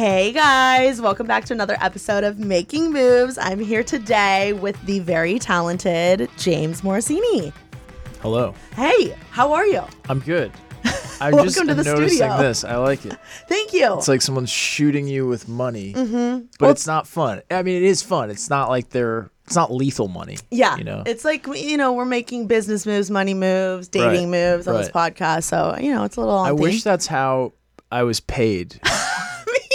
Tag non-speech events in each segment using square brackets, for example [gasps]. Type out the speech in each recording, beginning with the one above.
Hey guys, welcome back to another episode of Making Moves. I'm here today with the very talented James Morosini. Hello. Hey, how are you? I'm good. [laughs] I'm Welcome just to the noticing studio. this. I like it. Thank you. It's like someone's shooting you with money, mm-hmm. but it's not fun. I mean, it is fun. It's not like they're. It's not lethal money. yeah, You know. it's like you know we're making business moves, money moves, dating Right, moves on this podcast. So you know it's a little. I theme. wish that's how I was paid. [laughs]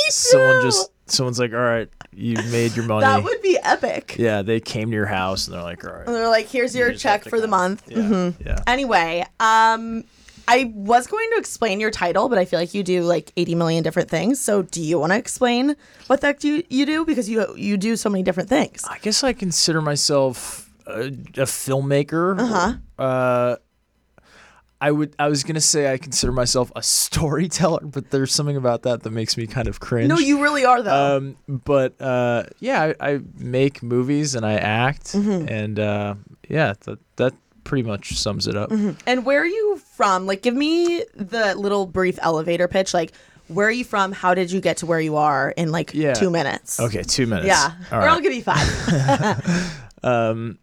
Me Someone just. Someone's like, all right, you made your money. that would be epic. yeah, they came to your house and they're like, all right. And they're like, "Here's your have check for the come. month." Yeah, Mhm. yeah. Anyway, um, I was going to explain your title, but I feel like you do like 80 million different things. So, do you want to explain what the heck you you do because you you do so many different things? I guess I consider myself a, a filmmaker. Uh-huh. Uh I would. I was gonna say I consider myself a [laughs] storyteller, but there's something about that that makes me kind of cringe. No, you really are though. Um, but uh, yeah, I, I make movies and I act, Mm-hmm. and uh, yeah, that that pretty much sums it up. and where are you from? Like, give me the little brief elevator pitch. Like, where are you from? How did you get to where you are in like Yeah. two minutes? Okay, two minutes. Yeah, All or I'll right. give you five. [laughs] Um,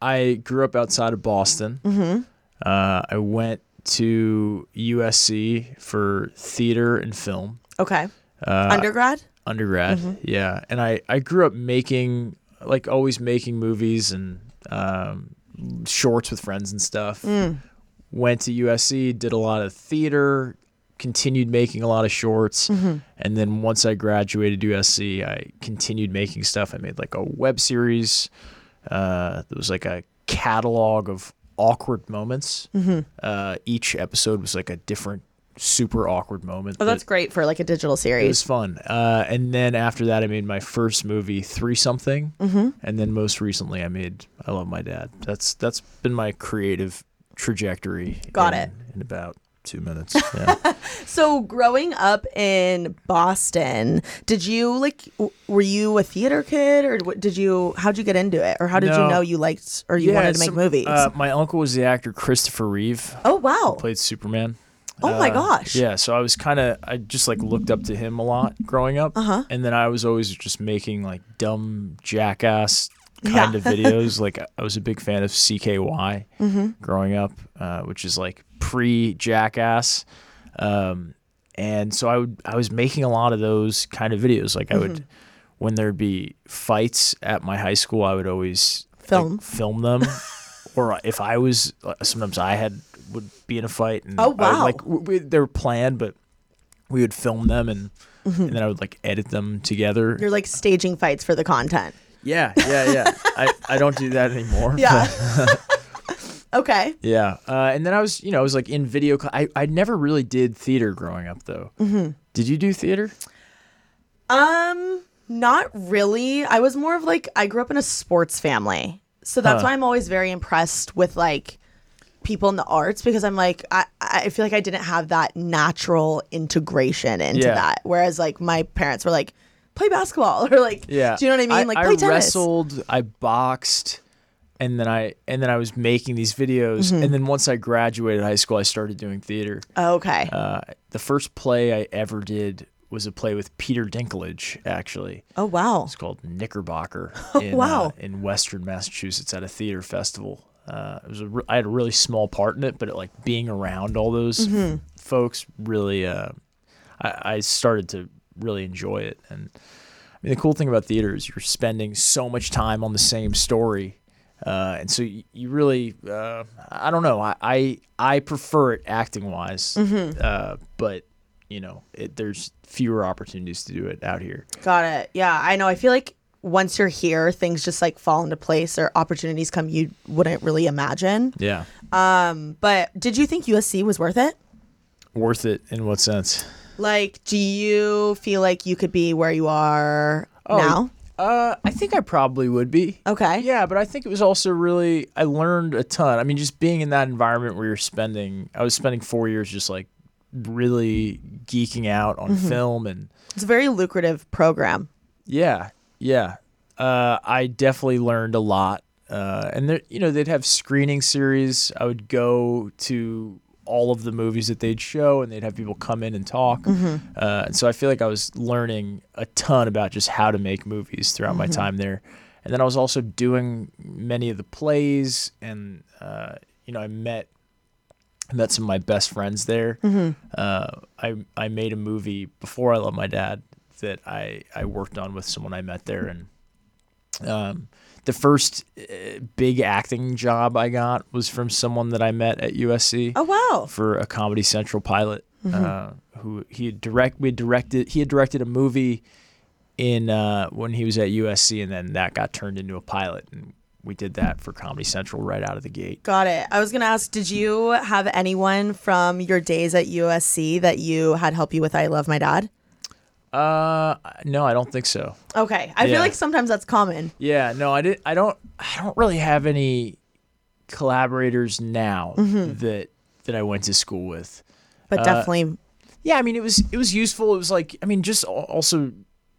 I grew up outside of Boston. Mm-hmm. Uh, I went to USC for theater and film. okay. Uh, Undergrad. undergrad. Mm-hmm. Yeah, and I I grew up making like always making movies and um, shorts with friends and stuff. Mm. Went to USC, did a lot of theater, continued making a lot of shorts, Mm-hmm. and then once I graduated USC, I continued making stuff. I made like a web series. Uh, there was like a catalog of awkward moments. Mm-hmm. Uh, each episode was like a different super awkward moment. Oh, that's that- great for like a digital series. it was fun. Uh, and then after that, I made my first movie, Three Something. Mm-hmm. And then most recently, I made I Love My Dad. That's that's been my creative trajectory. Got in, it. in about two minutes. Yeah. [laughs] So, growing up in Boston, did you like? w- Were you a theater kid, or what- did you? How'd you get into it, or how did you know you liked or you wanted to make some- movies? Uh, my uncle was the actor Christopher Reeve. oh wow! Played Superman. Oh my Uh, gosh! Yeah, so I was kind of I just like looked up to him a lot growing up, Uh-huh. and then I was always just making like dumb jackass kind Yeah. of [laughs] videos. like I was a big fan of CKY Mm-hmm. growing up, uh, which is like pre Jackass, um, and so I would I was making a lot of those kind of videos. Like I would Mm-hmm. when there'd be fights at my high school, I would always like, Film. film them, [laughs] or if I was sometimes I had would be in a fight and Oh, I would, wow. like we, they were planned, but we would film them and Mm-hmm. and then I would like edit them together. You're like staging fights for the content. yeah, yeah, yeah. I, I don't do that anymore. [laughs] Yeah. [laughs] okay. Yeah. Uh, and then I was, you know, I was like in video. cl- I, I never really did theater growing up though. Mm-hmm. Did you do theater? Um, not really. I was more of like I grew up in a sports family, so that's Huh. why I'm always very impressed with like people in the arts because I'm like I I feel like I didn't have that natural integration into Yeah. that. Whereas like my parents were like play basketball [laughs] or like Yeah. do you know what I mean? Like I play tennis. wrestled, I boxed, and then I and then I was making these videos. Mm-hmm. And then once I graduated high school, I started doing theater. Okay. Uh, the first play I ever did was a play with Peter Dinklage, actually. oh wow. It's called Knickerbocker [laughs] in, Oh, wow. uh, in Western Massachusetts at a theater festival. Uh, it was a re- I had a really small part in it, but it, like being around all those Mm-hmm. folks really uh, I, I started to really enjoy it. And I mean, the cool thing about theater is you're spending so much time on the same story. Uh, and so you, you really, uh, I don't know, I, I, I prefer it acting wise, uh, but you know, it, there's fewer opportunities to do it out here. Got it. Yeah, I know. I feel like once you're here, things just like fall into place or opportunities come you wouldn't really imagine. Yeah. Um, But did you think USC was worth it? Worth it in what sense? Like, do you feel like you could be where you are now? Uh, I think I probably would be. Okay. Yeah, but I think it was also really I learned a ton. I mean, just being in that environment where you're spending, I was spending four years just like really geeking out on film and It's a very lucrative program. yeah, yeah. Uh, I definitely learned a lot. Uh, and there, you know, they'd have screening series. I would go to all of the movies that they'd show, and they'd have people come in and talk. Uh, and so I feel like I was learning a ton about just how to make movies throughout my time there. And then I was also doing many of the plays, and uh, you know, I met I met some of my best friends there. Uh, I I made a movie before I Love My Dad that I I worked on with someone I met there, and um, the first uh, big acting job I got was from someone that I met at USC Oh wow. for a Comedy Central pilot. Uh, who he had direct we had directed he had directed a movie in uh, when he was at USC, and then that got turned into a pilot, and we did that for Comedy Central right out of the gate. Got it. I was gonna ask, did you have anyone from your days at USC that you had help you with I Love My Dad? Uh, no, I don't think so. Okay. I Yeah. feel like sometimes that's common. Yeah, no, I did. I don't. I don't really have any collaborators now Mm-hmm. that that I went to school with. But Uh, definitely Yeah, I mean, it was it was useful. It was like, I mean, just also,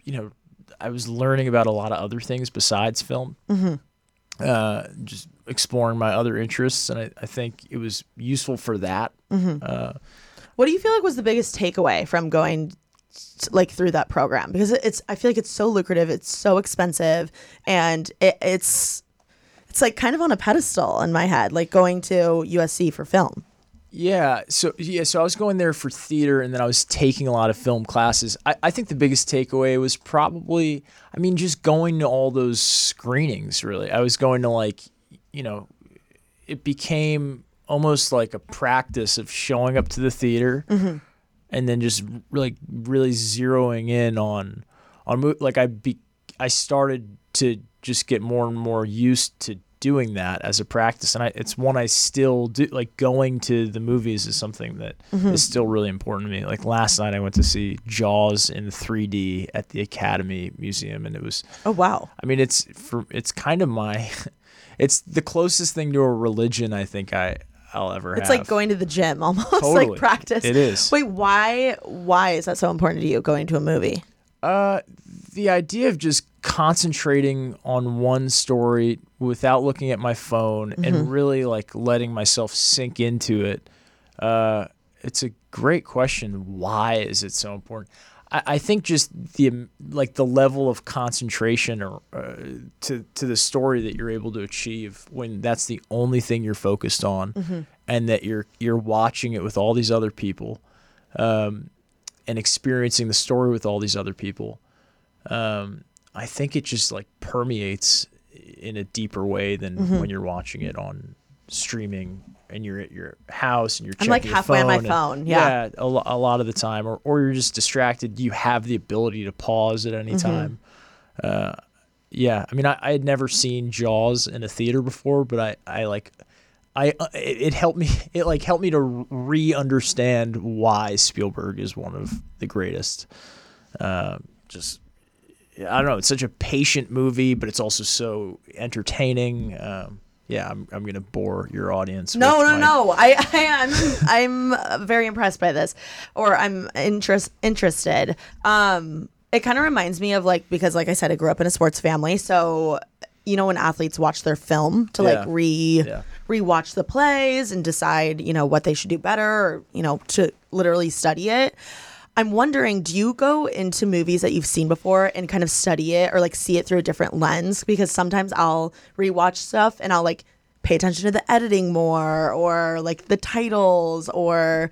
you know, I was learning about a lot of other things besides film. Mm-hmm. Uh, just exploring my other interests, and I, I think it was useful for that. Uh, What do you feel like was the biggest takeaway from going like through that program? Because it's I feel like it's so lucrative, it's so expensive, and it, it's it's like kind of on a pedestal in my head, like going to USC for film. Yeah, so yeah, so I was going there for theater, and then I was taking a lot of film classes. I, I think the biggest takeaway was probably, I mean, just going to all those screenings. Really, I was going to like, you know, it became almost like a practice of showing up to the theater, mm-hmm. And then just like really zeroing in on, on like I be, I started to just get more and more used to doing that as a practice and I, it's one I still do like going to the movies is something that mm-hmm. is still really important to me like last night I went to see Jaws in 3D at the Academy Museum and it was Oh wow. I mean it's for it's kind of my [laughs] it's the closest thing to a religion I think I I'll ever It's have like going to the gym [laughs] almost Totally. like practice. It is. Wait, why why is that so important to you going to a movie? Uh, the idea of just concentrating on one story without looking at my phone and really like letting myself sink into it. Uh, it's a great question. Why is it so important? I, I think just the um, like the level of concentration or uh, to to the story that you're able to achieve when that's the only thing you're focused on, and that you're you're watching it with all these other people and experiencing the story with all these other people, um, I think it just like permeates in a deeper way than Mm-hmm. when you're watching it on streaming and you're at your house and you're I'm, like, your halfway on my phone, yeah. a, lo- a lot of the time, or or you're just distracted. You have the ability to pause at any Mm-hmm. time. Uh, yeah, I mean, I, I had never seen Jaws in a theater before, but I, I like, I uh, it, it helped me. [laughs] It like helped me to re-understand why Spielberg is one of the greatest. Uh, just I don't know. It's such a patient movie, but it's also so entertaining. Um, yeah, I'm I'm gonna bore your audience. No, no, my- no. I, [laughs] I I'm I'm very impressed by this, or I'm interest interested. Um, it kind of reminds me of like because like I said, I grew up in a sports family, so you know when athletes watch their film to like re Yeah. rewatch the plays and decide you know what they should do better, or you know to literally study it. I'm wondering, do you go into movies that you've seen before and kind of study it or like see it through a different lens? Because sometimes I'll rewatch stuff and I'll like pay attention to the editing more or like the titles or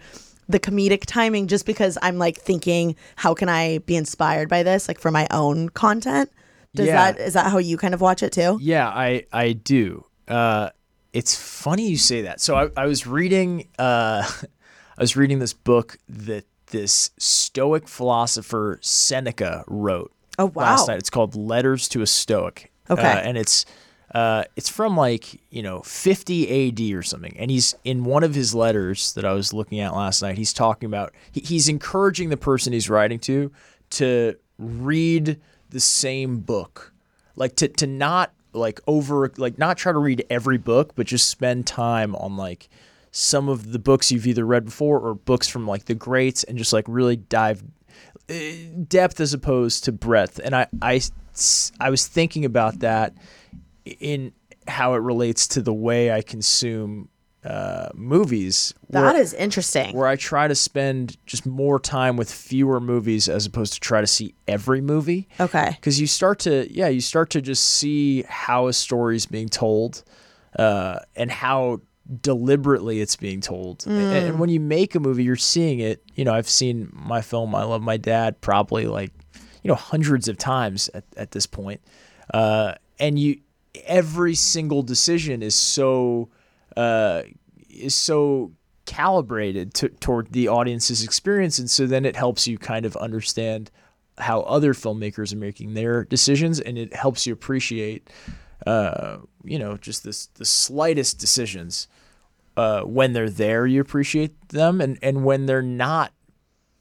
the comedic timing just because I'm like thinking, how can I be inspired by this, like for my own content? Does Yeah. that is that how you kind of watch it too? Yeah, I I do. Uh, it's funny you say that. So I, I was reading uh, [laughs] I was reading this book that this Stoic philosopher Seneca wrote. Oh, wow. Last night. It's called Letters to a Stoic. Okay. Uh, and it's uh, it's from like you know 50 AD or something. And he's in one of his letters that I was looking at last night. He's talking about he, he's encouraging the person he's writing to to read the same book like to to not like over like not try to read every book but just spend time on like some of the books you've either read before or books from like the greats and just like really dive uh, depth as opposed to breadth and I, I, I was thinking about that in how it relates to the way I consume uh, movies That where- is interesting. where I try to spend just more time with fewer movies as opposed to try to see every movie. Okay. Because you start to, yeah, you start to just see how a story is being told uh, and how deliberately it's being told. And, and when you make a movie, you're seeing it. You know, I've seen my film, I Love My Dad, probably like, you know, hundreds of times at, at this point. Uh, and you, every single decision is so, uh, is so calibrated to, toward the audience's experience, and so then it helps you kind of understand how other filmmakers are making their decisions, and it helps you appreciate, uh, you know, just this the slightest decisions. Uh, when they're there, you appreciate them, and and when they're not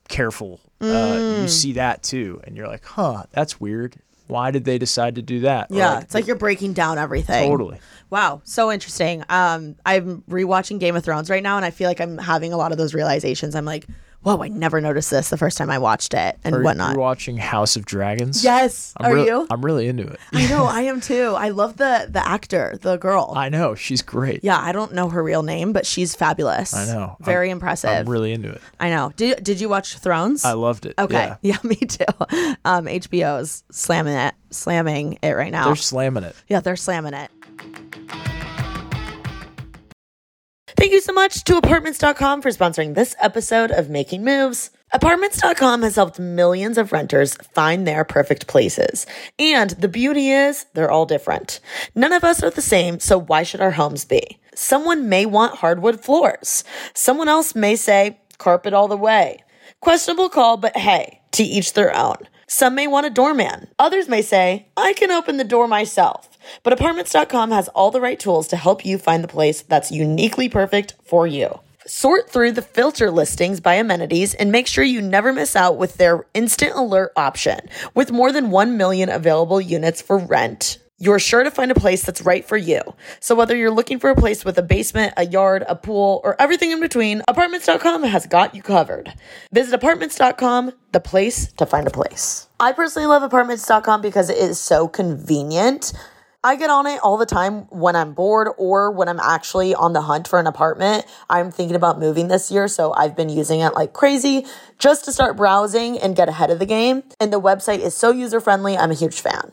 careful, uh, you see that too, and you're like, huh, that's weird. Why did they decide to do that? Yeah, it's like you're breaking down everything. totally. Wow, so interesting. Um, I'm rewatching Game of Thrones right now, and I feel like I'm having a lot of those realizations. I'm like, whoa, I never noticed this the first time I watched it, and Are whatnot. you watching House of Dragons? Yes, I'm are real- you? I'm really into it. I know, [laughs] I am too. I love the the actor, the girl. I know she's great. yeah, I don't know her real name, but she's fabulous. I know. very I'm- impressive. I'm really into it. I know. Did Did you watch Thrones? I loved it. Okay, Yeah. [laughs] yeah. me too. Um, HBO is slamming it, slamming it right now. They're slamming it. Yeah, they're slamming it. Thank you so much to Apartments.com for sponsoring this episode of Making Moves. Apartments.com has helped millions of renters find their perfect places. And the beauty is, they're all different. None of us are the same, so why should our homes be? Someone may want hardwood floors. Someone else may say, carpet all the way. Questionable call, but hey, to each their own. Some may want a doorman. Others may say, I can open the door myself. But apartments.com has all the right tools to help you find the place that's uniquely perfect for you. Sort through the filter listings by amenities and make sure you never miss out with their instant alert option. With more than 1 million available units for rent, you're sure to find a place that's right for you. So whether you're looking for a place with a basement, a yard, a pool, or everything in between, apartments.com has got you covered. Visit apartments.com, the place to find a place. I personally love apartments.com because it is so convenient. I get on it all the time when I'm bored or when I'm actually on the hunt for an apartment. I'm thinking about moving this year, so I've been using it like crazy just to start browsing and get ahead of the game. And the website is so user friendly. I'm a huge fan.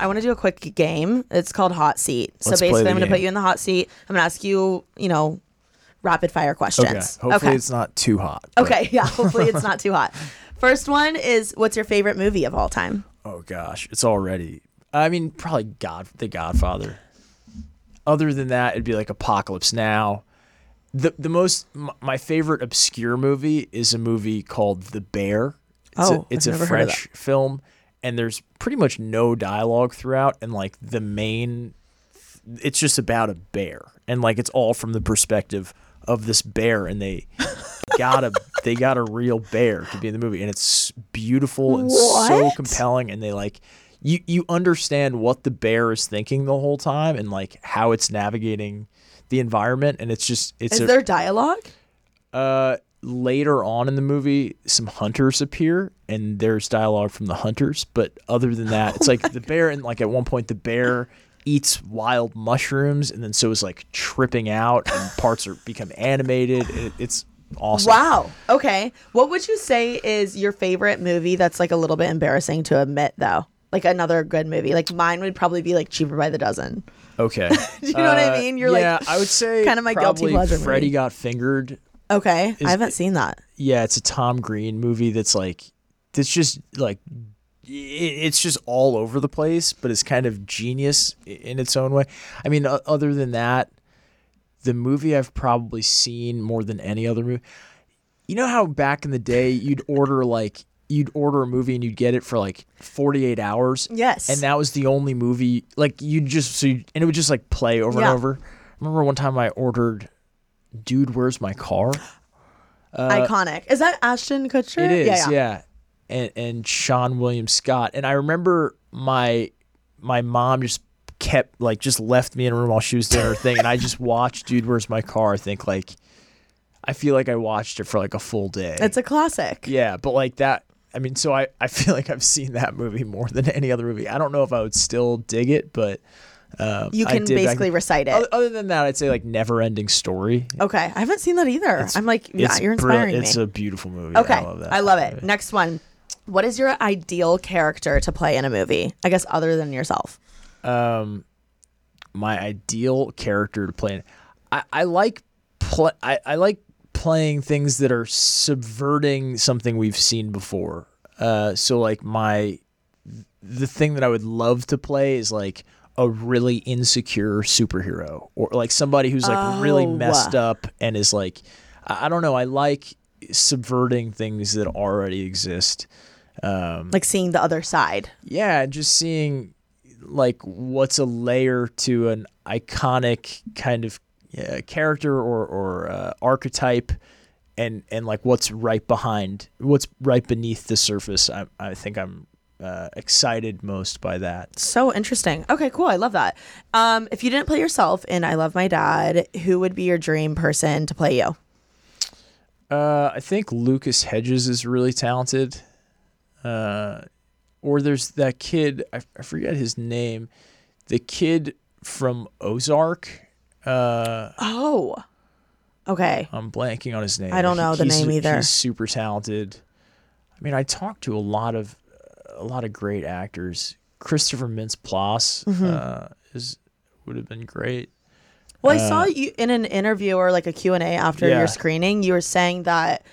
I want to do a quick game. It's called Hot Seat. So Let's play basically, the I'm going to game. put you in the hot seat. I'm going to ask you, you know, rapid fire Okay. questions. Hopefully it's not too hot. but- Okay, yeah. Hopefully it's not [laughs] too hot. First one is what's your favorite movie of all time? Oh gosh, it's already. I mean, probably God, The Godfather. Other than that, it'd be like Apocalypse Now. The the most m- my favorite obscure movie is a movie called The Bear. It's Oh, a, it's I've a never heard of French film, and there's pretty much no dialogue throughout, and like the main, it's just about a bear, and like it's all from the perspective of this bear, and they [laughs] got a they got a real bear to be in the movie, and it's beautiful and so compelling, and they like you you understand what the bear is thinking the whole time, and like how it's navigating the environment, and it's just it's Is a, there dialogue? uh later on in the movie some hunters appear and there's dialogue from the hunters but other than that it's like the bear and like at one point the bear eats wild mushrooms and then so is like tripping out and parts are become animated it, it's awesome Wow. Okay. What would you say is your favorite movie that's like a little bit embarrassing to admit though? Like another good movie. Like mine would probably be like Cheaper by the Dozen. okay [laughs] you know what I Uh, mean? You're like yeah i would say kinda my guilty pleasure freddy movie. got fingered Okay. is- I haven't seen that. yeah, it's a Tom Green movie that's like it's just like it's just all over the place, but it's kind of genius in its own way. I mean, other than that, the movie I've probably seen more than any other movie. You know how back in the day you'd order like you'd order a movie and you'd get it for like 48 hours. Yes. And that was the only movie like you just so and it would just like play over Yeah. and over. I remember one time I ordered Dude, Where's My Car? Iconic. Is that Ashton Kutcher? Uh, It is, Yeah. yeah. yeah. And and Seann William Scott. And I remember my my mom just kept like just left me in a room while she was doing her thing and I just [laughs] watched Dude Where's My Car I think like I feel like I watched it for like a full day. It's a classic. yeah, but like that I mean so I, I feel like I've seen that movie more than any other movie. I don't know if I would still dig it, but um, You can did back- basically recite it. Other, than that, I'd say like Never Ending Story. Okay. I haven't seen that either. I'm like, yeah, you're inspiring It's me. a beautiful movie. okay. I love that. I love it. movie. Next one. What is your ideal character to play in a movie? I guess other than yourself. um my ideal character to play in. I, I like pl- I, I like playing things that are subverting something we've seen before. Uh so like my the thing that I would love to play is like a really insecure superhero or like somebody who's like really Oh. messed up and is like I, I don't know, I like subverting things that already exist. Um Like seeing the other side. yeah, just seeing like what's a layer to an iconic kind of uh, character or or uh, archetype, and and like what's right behind, what's right beneath the surface. I I think I'm uh, excited most by that. So interesting. Okay, cool. I love that. Um, if you didn't play yourself in I Love My Dad, who would be your dream person to play you? Uh, I think Lucas Hedges is really talented. Uh, or there's that kid I, I forget his name, the kid from Ozark. Uh, Oh. Okay. I'm blanking on his name. I don't know the name either. He's super talented. I mean, I talked to a lot of a lot of great actors. Christopher Mintz-Plasse Mm-hmm. uh, is would have been great. Well, I saw you in an interview or like a Q&A after Yeah. your screening, you were saying that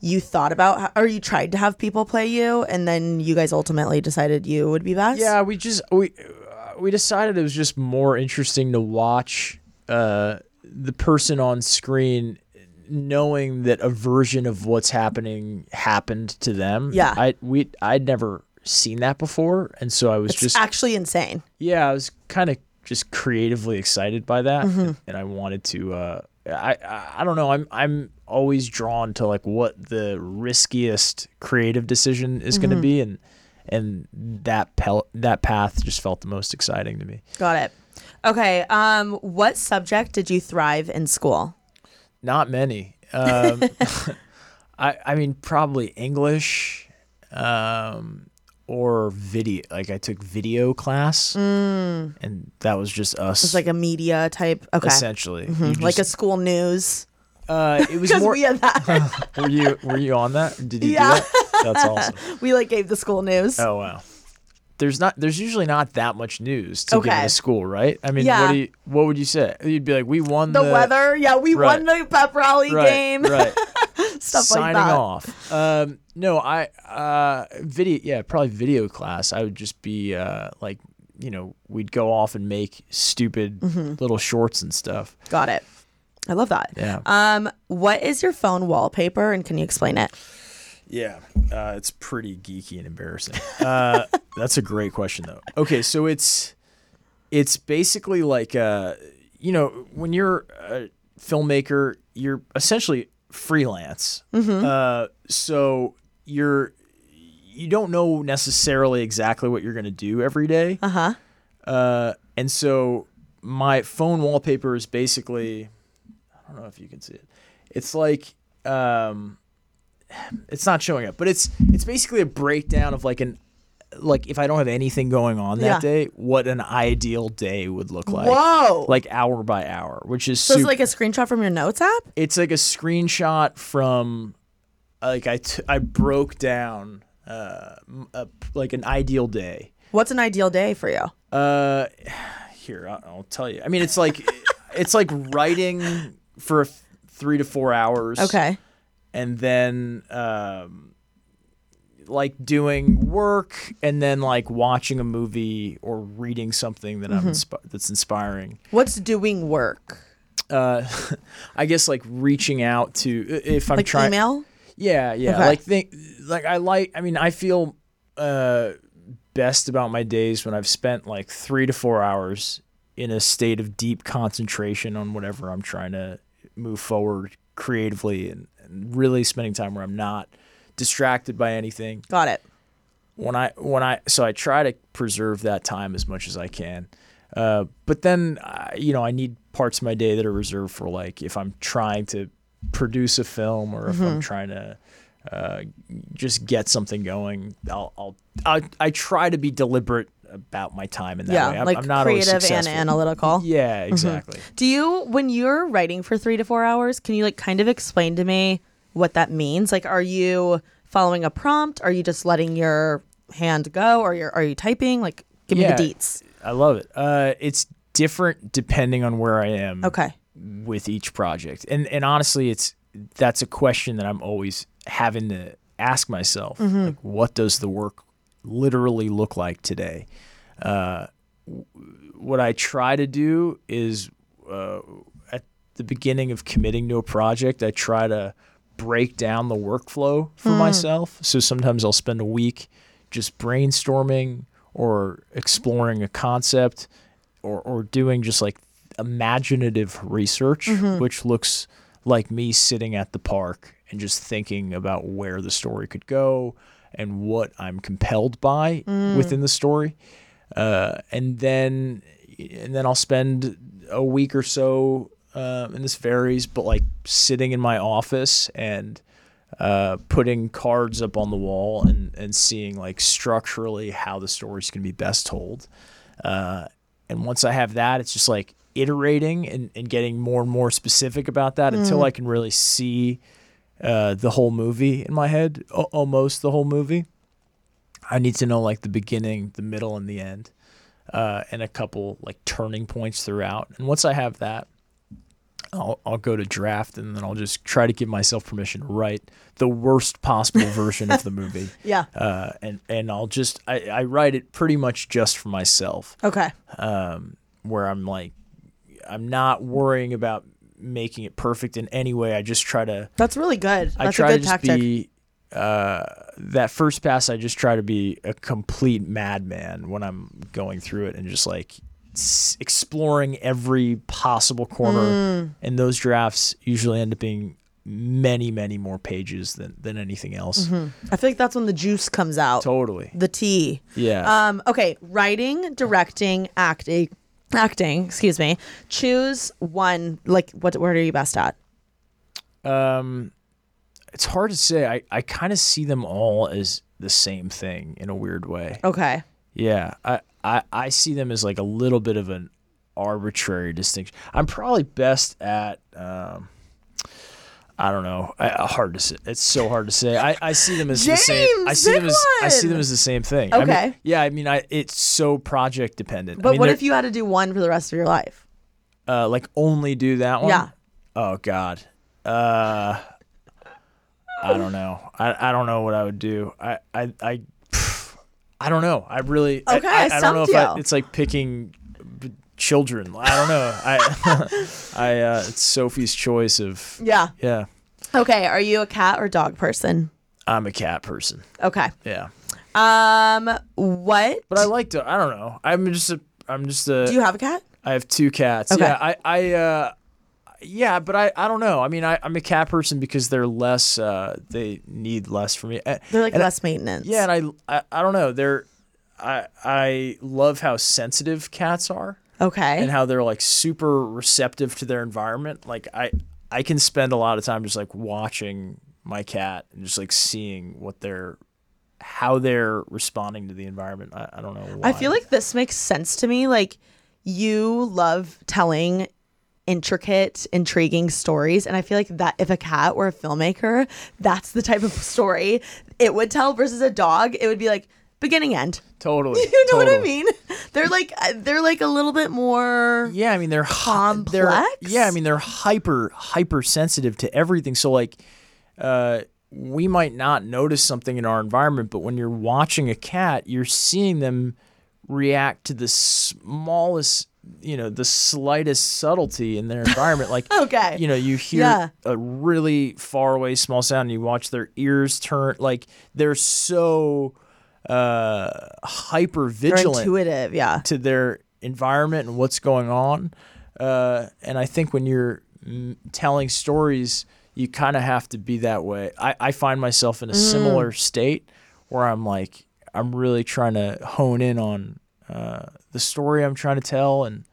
you thought about or you tried to have people play you and then you guys ultimately decided you would be best? Yeah, we just we uh, we decided it was just more interesting to watch uh, the person on screen knowing that a version of what's happening happened to them. Yeah. I we I'd never seen that before and so I was It's just actually insane. yeah, I was kind of just creatively excited by that, Mm-hmm. and, and I wanted to. Uh, I, I I don't know. I'm I'm always drawn to like what the riskiest creative decision is Mm-hmm. going to be, and and that pel- that path just felt the most exciting to me. Got it. Okay, um what subject did you thrive in school? Not many. Um, [laughs] I I mean probably English, um, or video. Like I took video class, and that was just us. Mm. It's like a media type. Okay. essentially, You Mhm, Like a school news. Uh, it was [laughs] more. we had that. [laughs] were you were you on that? Did you Yeah. do that? That's [laughs] awesome. we like gave the school news. Oh wow. There's not. There's usually not that much news to give Okay. in a school, right? I mean, Yeah. what do you? What would you say? You'd be like, we won the, the, weather. Yeah, we won the pep rally right, game. Right. [laughs] Stuff like Signing that. off. Um, no, I uh, video. Yeah, probably video class. I would just be uh, like, you know, we'd go off and make stupid Mm-hmm. little shorts and stuff. Got it. I love that. Yeah. Um, what is your phone wallpaper and can you explain it? Yeah, uh, it's pretty geeky and embarrassing. Uh, [laughs] that's a great question though. Okay, so it's it's basically like uh, you know when you're a filmmaker, you're essentially freelance. Uh, so you're you don't know necessarily exactly what you're gonna do every day. Uh-huh. Uh, and so my phone wallpaper is basically I don't know if you can see it. It's like um it's not showing up, but it's it's basically a breakdown of like an like if I don't have anything going on that Yeah. day, what an ideal day would look like. Whoa. Like hour by hour, which is so it's super, like a screenshot from your notes app? it's like a screenshot from like I, t- I broke down uh m- a, like an ideal day What's an ideal day for you? uh here I'll, I'll tell you i mean it's like [laughs] it's like writing for f- three to four hours Okay. And then um like doing work and then like watching a movie or reading something that Mm-hmm. i'm inspi- that's inspiring What's doing work? uh [laughs] i guess like reaching out to if i'm Like trying email? Yeah, yeah. Okay. Like think like I like I mean I feel uh best about my days when I've spent like 3 to 4 hours in a state of deep concentration on whatever I'm trying to move forward creatively and really spending time where I'm not distracted by anything. Got it. When I when I so I try to preserve that time as much as I can. Uh, but then, uh, you know, I need parts of my day that are reserved for like if I'm trying to produce a film or if Mm-hmm. I'm trying to uh, just get something going. I'll, I'll I, I try to be deliberate about my time in that yeah, way. I'm, like I'm not always creative and analytical. Yeah, exactly. Do you, when you're writing for three to four hours, can you like kind of explain to me what that means? Like, are you following a prompt? Are you just letting your hand go? Or you're, are you typing? Like, give Yeah. me the deets. I love it. Uh, it's different depending on where I am. Okay. with each project. And and honestly, it's that's a question that I'm always having to ask myself. Like, what does the work literally look like today? Uh, what I try to do is uh, at the beginning of committing to a project, I try to break down the workflow for myself. So sometimes I'll spend a week just brainstorming or exploring a concept or, or doing just like imaginative research, which looks like me sitting at the park and just thinking about where the story could go and what I'm compelled by within the story. Uh, and then and then I'll spend a week or so, uh, and this varies, but like sitting in my office and uh, putting cards up on the wall and, and seeing like structurally how the story's going to be best told. Uh, and once I have that, it's just like iterating and, and getting more and more specific about that until I can really see uh, the whole movie in my head, a- almost the whole movie. I need to know like the beginning, the middle, and the end, uh, and a couple like turning points throughout. And once I have that, I'll, I'll go to draft and then I'll just try to give myself permission to write the worst possible version of the [laughs] movie. Yeah. Uh, and, and I'll just, I, I write it pretty much just for myself, Okay. um, where I'm like, I'm not worrying about making it perfect in any way. I just try to, That's really good. That's I try a to good just tactic. be, uh, that first pass, I just try to be a complete madman when I'm going through it and just like s- exploring every possible corner. Mm. And those drafts usually end up being many, many more pages than, than anything else. I feel like that's when the juice comes out. Totally. The tea. Yeah. Um, okay, writing, directing, acting, acting. Excuse me. Choose one. Like, what? What are you best at? Um, it's hard to say. I, I kind of see them all as the same thing in a weird way. Okay. Yeah, I, I, I see them as like a little bit of an arbitrary distinction. I'm probably best at, um, I don't know. I, I- hard to say. It's so hard to say. I, I see them as the same. I see them as I see them as the same thing. I mean- Okay. yeah, I mean, I it's so project dependent. But I mean, what if you had to do one for the rest of your life? uh, like only do that one? Yeah. Oh God. Uh, I don't know. I, I don't know what I would do. I I I, [sighs] I don't know. I really. I- Okay, I, I I don't know if it's like picking children. I don't know. I [laughs] I uh, it's Sophie's choice of Yeah. yeah. Okay. Are you a cat or dog person? I'm a cat person. Okay. Yeah, Um, what? but I like to. I don't know. I'm just a. I'm just a. do you have a cat? I have two cats. Okay. Yeah, I, I, uh, yeah, but I, I don't know. I mean, I, I'm a cat person because they're less, uh, they need less from me. They're like and I- less maintenance. yeah, and I, I, I don't know. They're, I, I love how sensitive cats are. Okay. and how they're like super receptive to their environment. Like I I can spend a lot of time just like watching my cat and just like seeing what they're how they're responding to the environment. I, I don't know. Why. I feel like this makes sense to me. Like you love telling intricate, intriguing stories. And I feel like that if a cat were a filmmaker, that's the type of story it would tell versus a dog. It would be like beginning end. totally. [laughs] You know what I mean? They're like uh, they're like a little bit more Yeah, I mean they're hy- They're, Complex? yeah, I mean they're hyper hyper sensitive to everything. So like, uh, we might not notice something in our environment, but when you're watching a cat, you're seeing them react to the smallest, you know, the slightest subtlety in their environment. Like, [laughs] Okay. you know, you hear Yeah. a really far away small sound, and you watch their ears turn. Like they're so uh hyper vigilant intuitive. Yeah. to their environment and what's going on. Uh, and I think when you're mm, telling stories, you kind of have to be that way. I, I find myself in a similar state where I'm like, I'm really trying to hone in on uh, the story I'm trying to tell and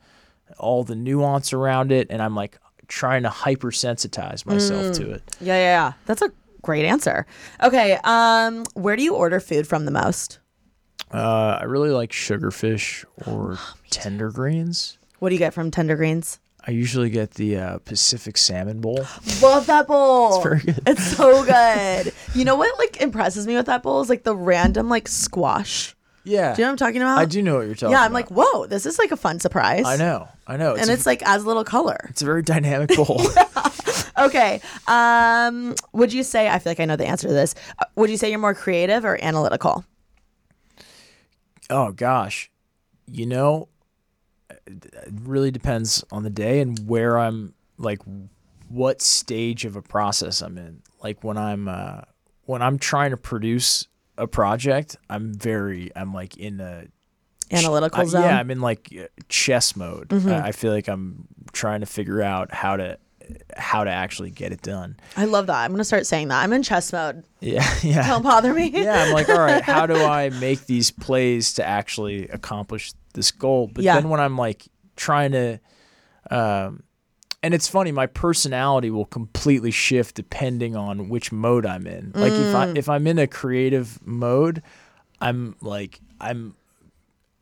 all the nuance around it. And I'm like trying to hypersensitize myself to it. Yeah, yeah, yeah. That's a great answer. Okay. Um, where do you order food from the most? Uh, I really like sugarfish or tender greens. What do you get from Tender Greens? I usually get the uh, Pacific salmon bowl. Love that bowl. [laughs] It's very good. It's so [laughs] good. you know what like impresses me with that bowl is like the random like squash. Yeah. Do you know what I'm talking about? I do know what you're talking Yeah, I'm about. like, whoa, this is like a fun surprise. I know. I know. And a, it's like as little color. it's a very dynamic [laughs] bowl. Okay. Um, would you say I feel like I know the answer to this. Uh, would you say you're more creative or analytical? oh gosh. You know, it really depends on the day and where I'm like what stage of a process I'm in. Like when I'm uh when I'm trying to produce a project, I'm very I'm like in a Analytical I- zone. Mm-hmm. Yeah, I'm in like uh, chess mode. I, I feel like I'm trying to figure out how to how to actually get it done. I love that. I'm gonna start saying that. I'm in chess mode. Yeah, [laughs] yeah. Don't bother me. yeah, I'm like, all right, how do [laughs] I make these plays to actually accomplish this goal? But Yeah. then when I'm like trying to, um, and it's funny, my personality will completely shift depending on which mode I'm in. Like if Mm. I if I'm in a creative mode, I'm like I'm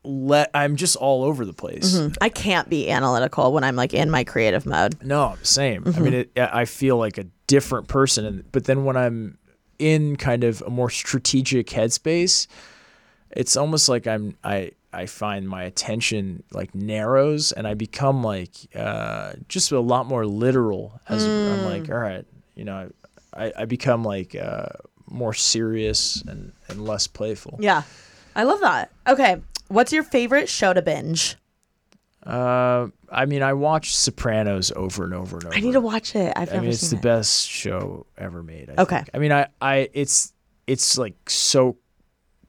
let I'm just all over the place. I can't be analytical when I'm like in my creative mode. No, same. Mm-hmm. I mean, it, I feel like a different person, and but then when I'm in kind of a more strategic headspace, it's almost like I'm I I find my attention like narrows, and I become like uh, just a lot more literal. As I'm Mm. like, all right, you know, I I become like uh, more serious and and less playful. Yeah. I love that. Okay. What's your favorite show to binge? Uh, I mean, I watch Sopranos over and over and over. I need to watch it. I've I never mean, it's the it. best show ever made. I Okay. think. I mean, I, I, it's, it's like so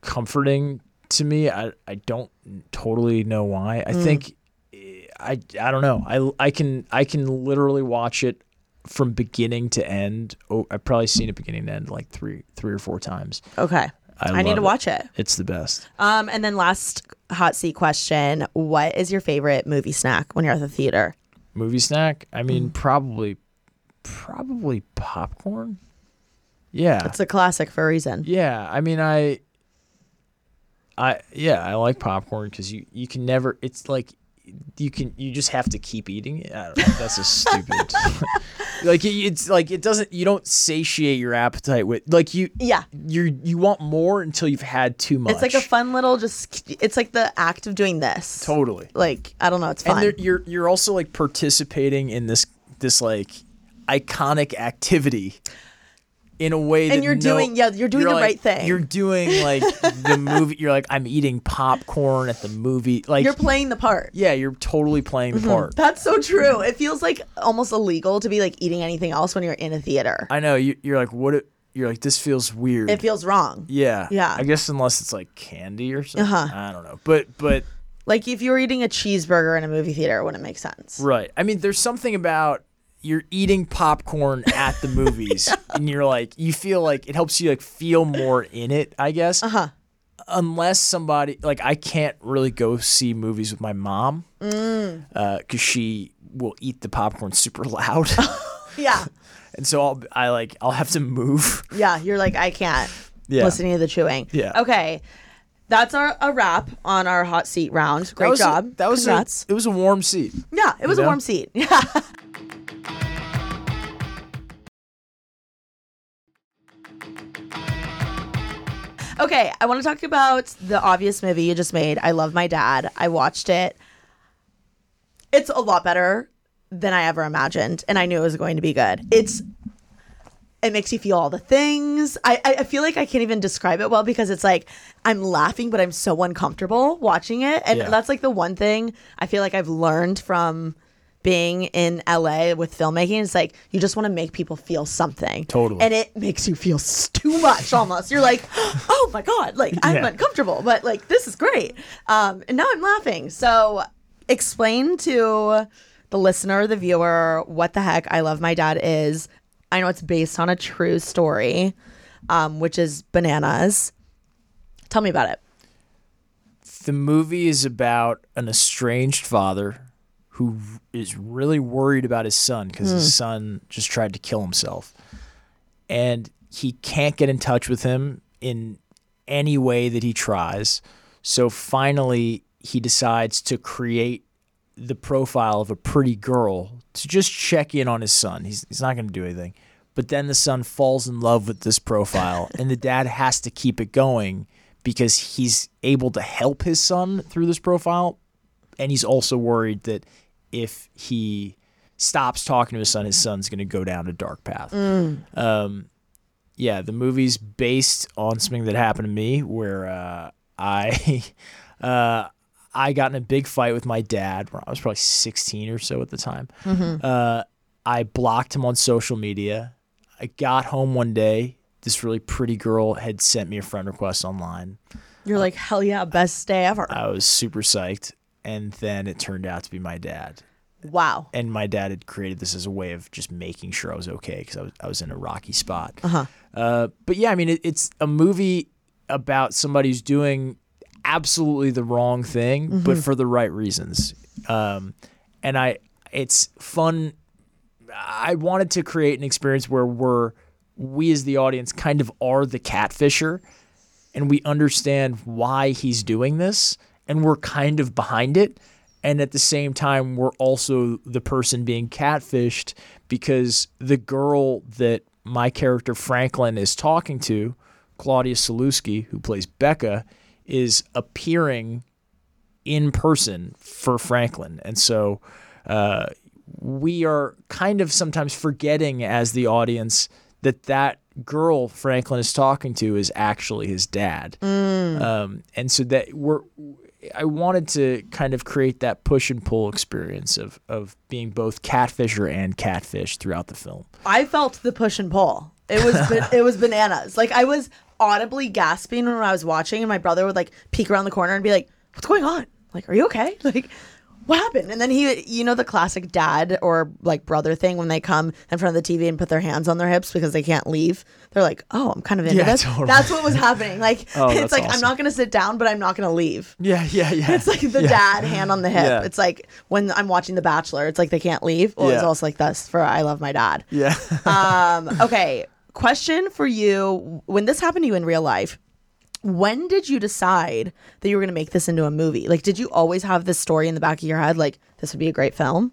comforting to me. I, I don't totally know why. I think, eh, I, I don't know. I, I can, I can literally watch it from beginning to end. Oh, I've probably seen it beginning to end like three, three or four times. Okay. I, I, need to watch it. It's the best. Um, and then last hot seat question: What is your favorite movie snack when you're at the theater? Movie snack. I mean, Mm. probably, probably popcorn. Yeah. It's a classic for a reason. Yeah, I mean, I, I yeah, I like popcorn because you you can never. It's like you can you just have to keep eating it. I don't know. That's a stupid. [laughs] like it, it's like it doesn't. You don't satiate your appetite with like you. Yeah. You you want more until you've had too much. It's like a fun little just. It's like the act of doing this. totally. Like I don't know. It's And fun. there- you're you're also like participating in this this like iconic activity in a way that you're no- doing- yeah, you're doing the like- right thing. You're doing like the movie. You're like I'm eating popcorn at the movie. Like You're playing the part. yeah, you're totally playing Mm-hmm. the part. That's so true. It feels like almost illegal to be like eating anything else when you're in a theater. I know you, you're like what? It, you're like this feels weird. It feels wrong. yeah, Yeah. I guess unless it's like candy or something. Uh-huh. I don't know, but but Like if you were eating a cheeseburger in a movie theater, it wouldn't make sense. Right. I mean, there's something about you're eating popcorn at the movies, [laughs] and you're like, you feel like it helps you like feel more in it. I guess. Uh huh. unless somebody like I can't really go see movies with my mom because she will eat the popcorn super loud, [laughs] Yeah. [laughs] and so I'll I like I'll have to move. Yeah. You're like, I can't Yeah. listening to the chewing. Yeah. Okay. That's our a wrap on our hot seat round. Great that was a- job. that was a, it was a warm seat. yeah, it was a know? warm seat. Yeah. Okay, I want to talk about the obvious movie you just made. I love my dad. I watched it. It's a lot better than I ever imagined, and I knew it was going to be good. It's it makes you feel all the things. I, I feel like I can't even describe it well because it's like I'm laughing, but I'm so uncomfortable watching it, and Yeah. that's like the one thing I feel like I've learned from being in LA with filmmaking. It's like you just want to make people feel something, Totally. and it makes you feel too much almost. You're like, [gasps] oh my god, like I'm Yeah. uncomfortable, but like this is great. Um, and now I'm laughing. So explain to the listener, the viewer, what the heck I Love My Dad is. I know it's based on a true story, um, which is bananas. Tell me about it. The movie is about an estranged father who is really worried about his son because his hmm. son just tried to kill himself. And he can't get in touch with him in any way that he tries. So finally, he decides to create the profile of a pretty girl to just check in on his son. He's, he's not going to do anything. But then the son falls in love with this profile, and the dad has to keep it going because he's able to help his son through this profile. And he's also worried that if he stops talking to his son, his son's going to go down a dark path. Um, yeah, the movie's based on something that happened to me where uh, I [laughs] uh, I got in a big fight with my dad. I was probably 16 or so at the time. Uh, I blocked him on social media. I got home one day. This really pretty girl had sent me a friend request online. You're like, hell yeah, best day ever. I was super psyched. And then it turned out to be my dad. wow. and my dad had created this as a way of just making sure I was okay because I was I was in a rocky spot. Uh-huh. but yeah, I mean, it, it's a movie about somebody who's doing absolutely the wrong thing, but for the right reasons. Um, and I, it's fun. I wanted to create an experience where we're we as the audience kind of are the catfisher and we understand why he's doing this and we're kind of behind it. And at the same time we're also the person being catfished because the girl that my character Franklin is talking to Claudia Sulewski who plays Becca is appearing in person for Franklin. And so uh, we are kind of sometimes forgetting as the audience that that girl Franklin is talking to is actually his dad. Um, and so that we're, I wanted to kind of create that push and pull experience of, of being both catfisher and catfish throughout the film. I felt the push and pull. It was it was bananas. Like I was audibly gasping when I was watching, and my brother would like peek around the corner and be like, "What's going on? Like, are you okay? [laughs] Like, what happened?" And then he, you know, the classic dad or like brother thing when they come in front of the TV and put their hands on their hips because they can't leave. They're like, "Oh, I'm kind of into Yeah, this." totally. That's what was happening. [laughs] Like, Oh, it's like I'm not gonna sit down, but I'm not gonna leave. Yeah, yeah, yeah. It's like the [laughs] dad hand on the hip. Yeah. It's like when I'm watching The Bachelor. It's like they can't leave. Well, it's also like this for I Love My Dad. Yeah. Um, okay, question for you. When this happened to you in real life, when did you decide that you were going to make this into a movie? Like, did you always have this story in the back of your head? Like, this would be a great film?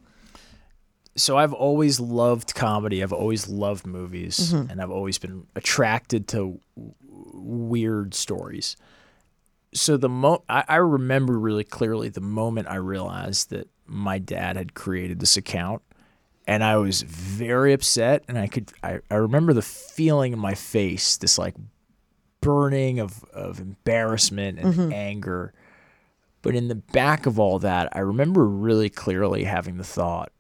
so I've always loved comedy. I've always loved movies, mm-hmm. and I've always been attracted to w- weird stories. So the mo I, I remember really clearly the moment I realized that my dad had created this account, and I was very upset. And I could I, I remember the feeling in my face, this like burning of of embarrassment and anger. But in the back of all that, I remember really clearly having the thought,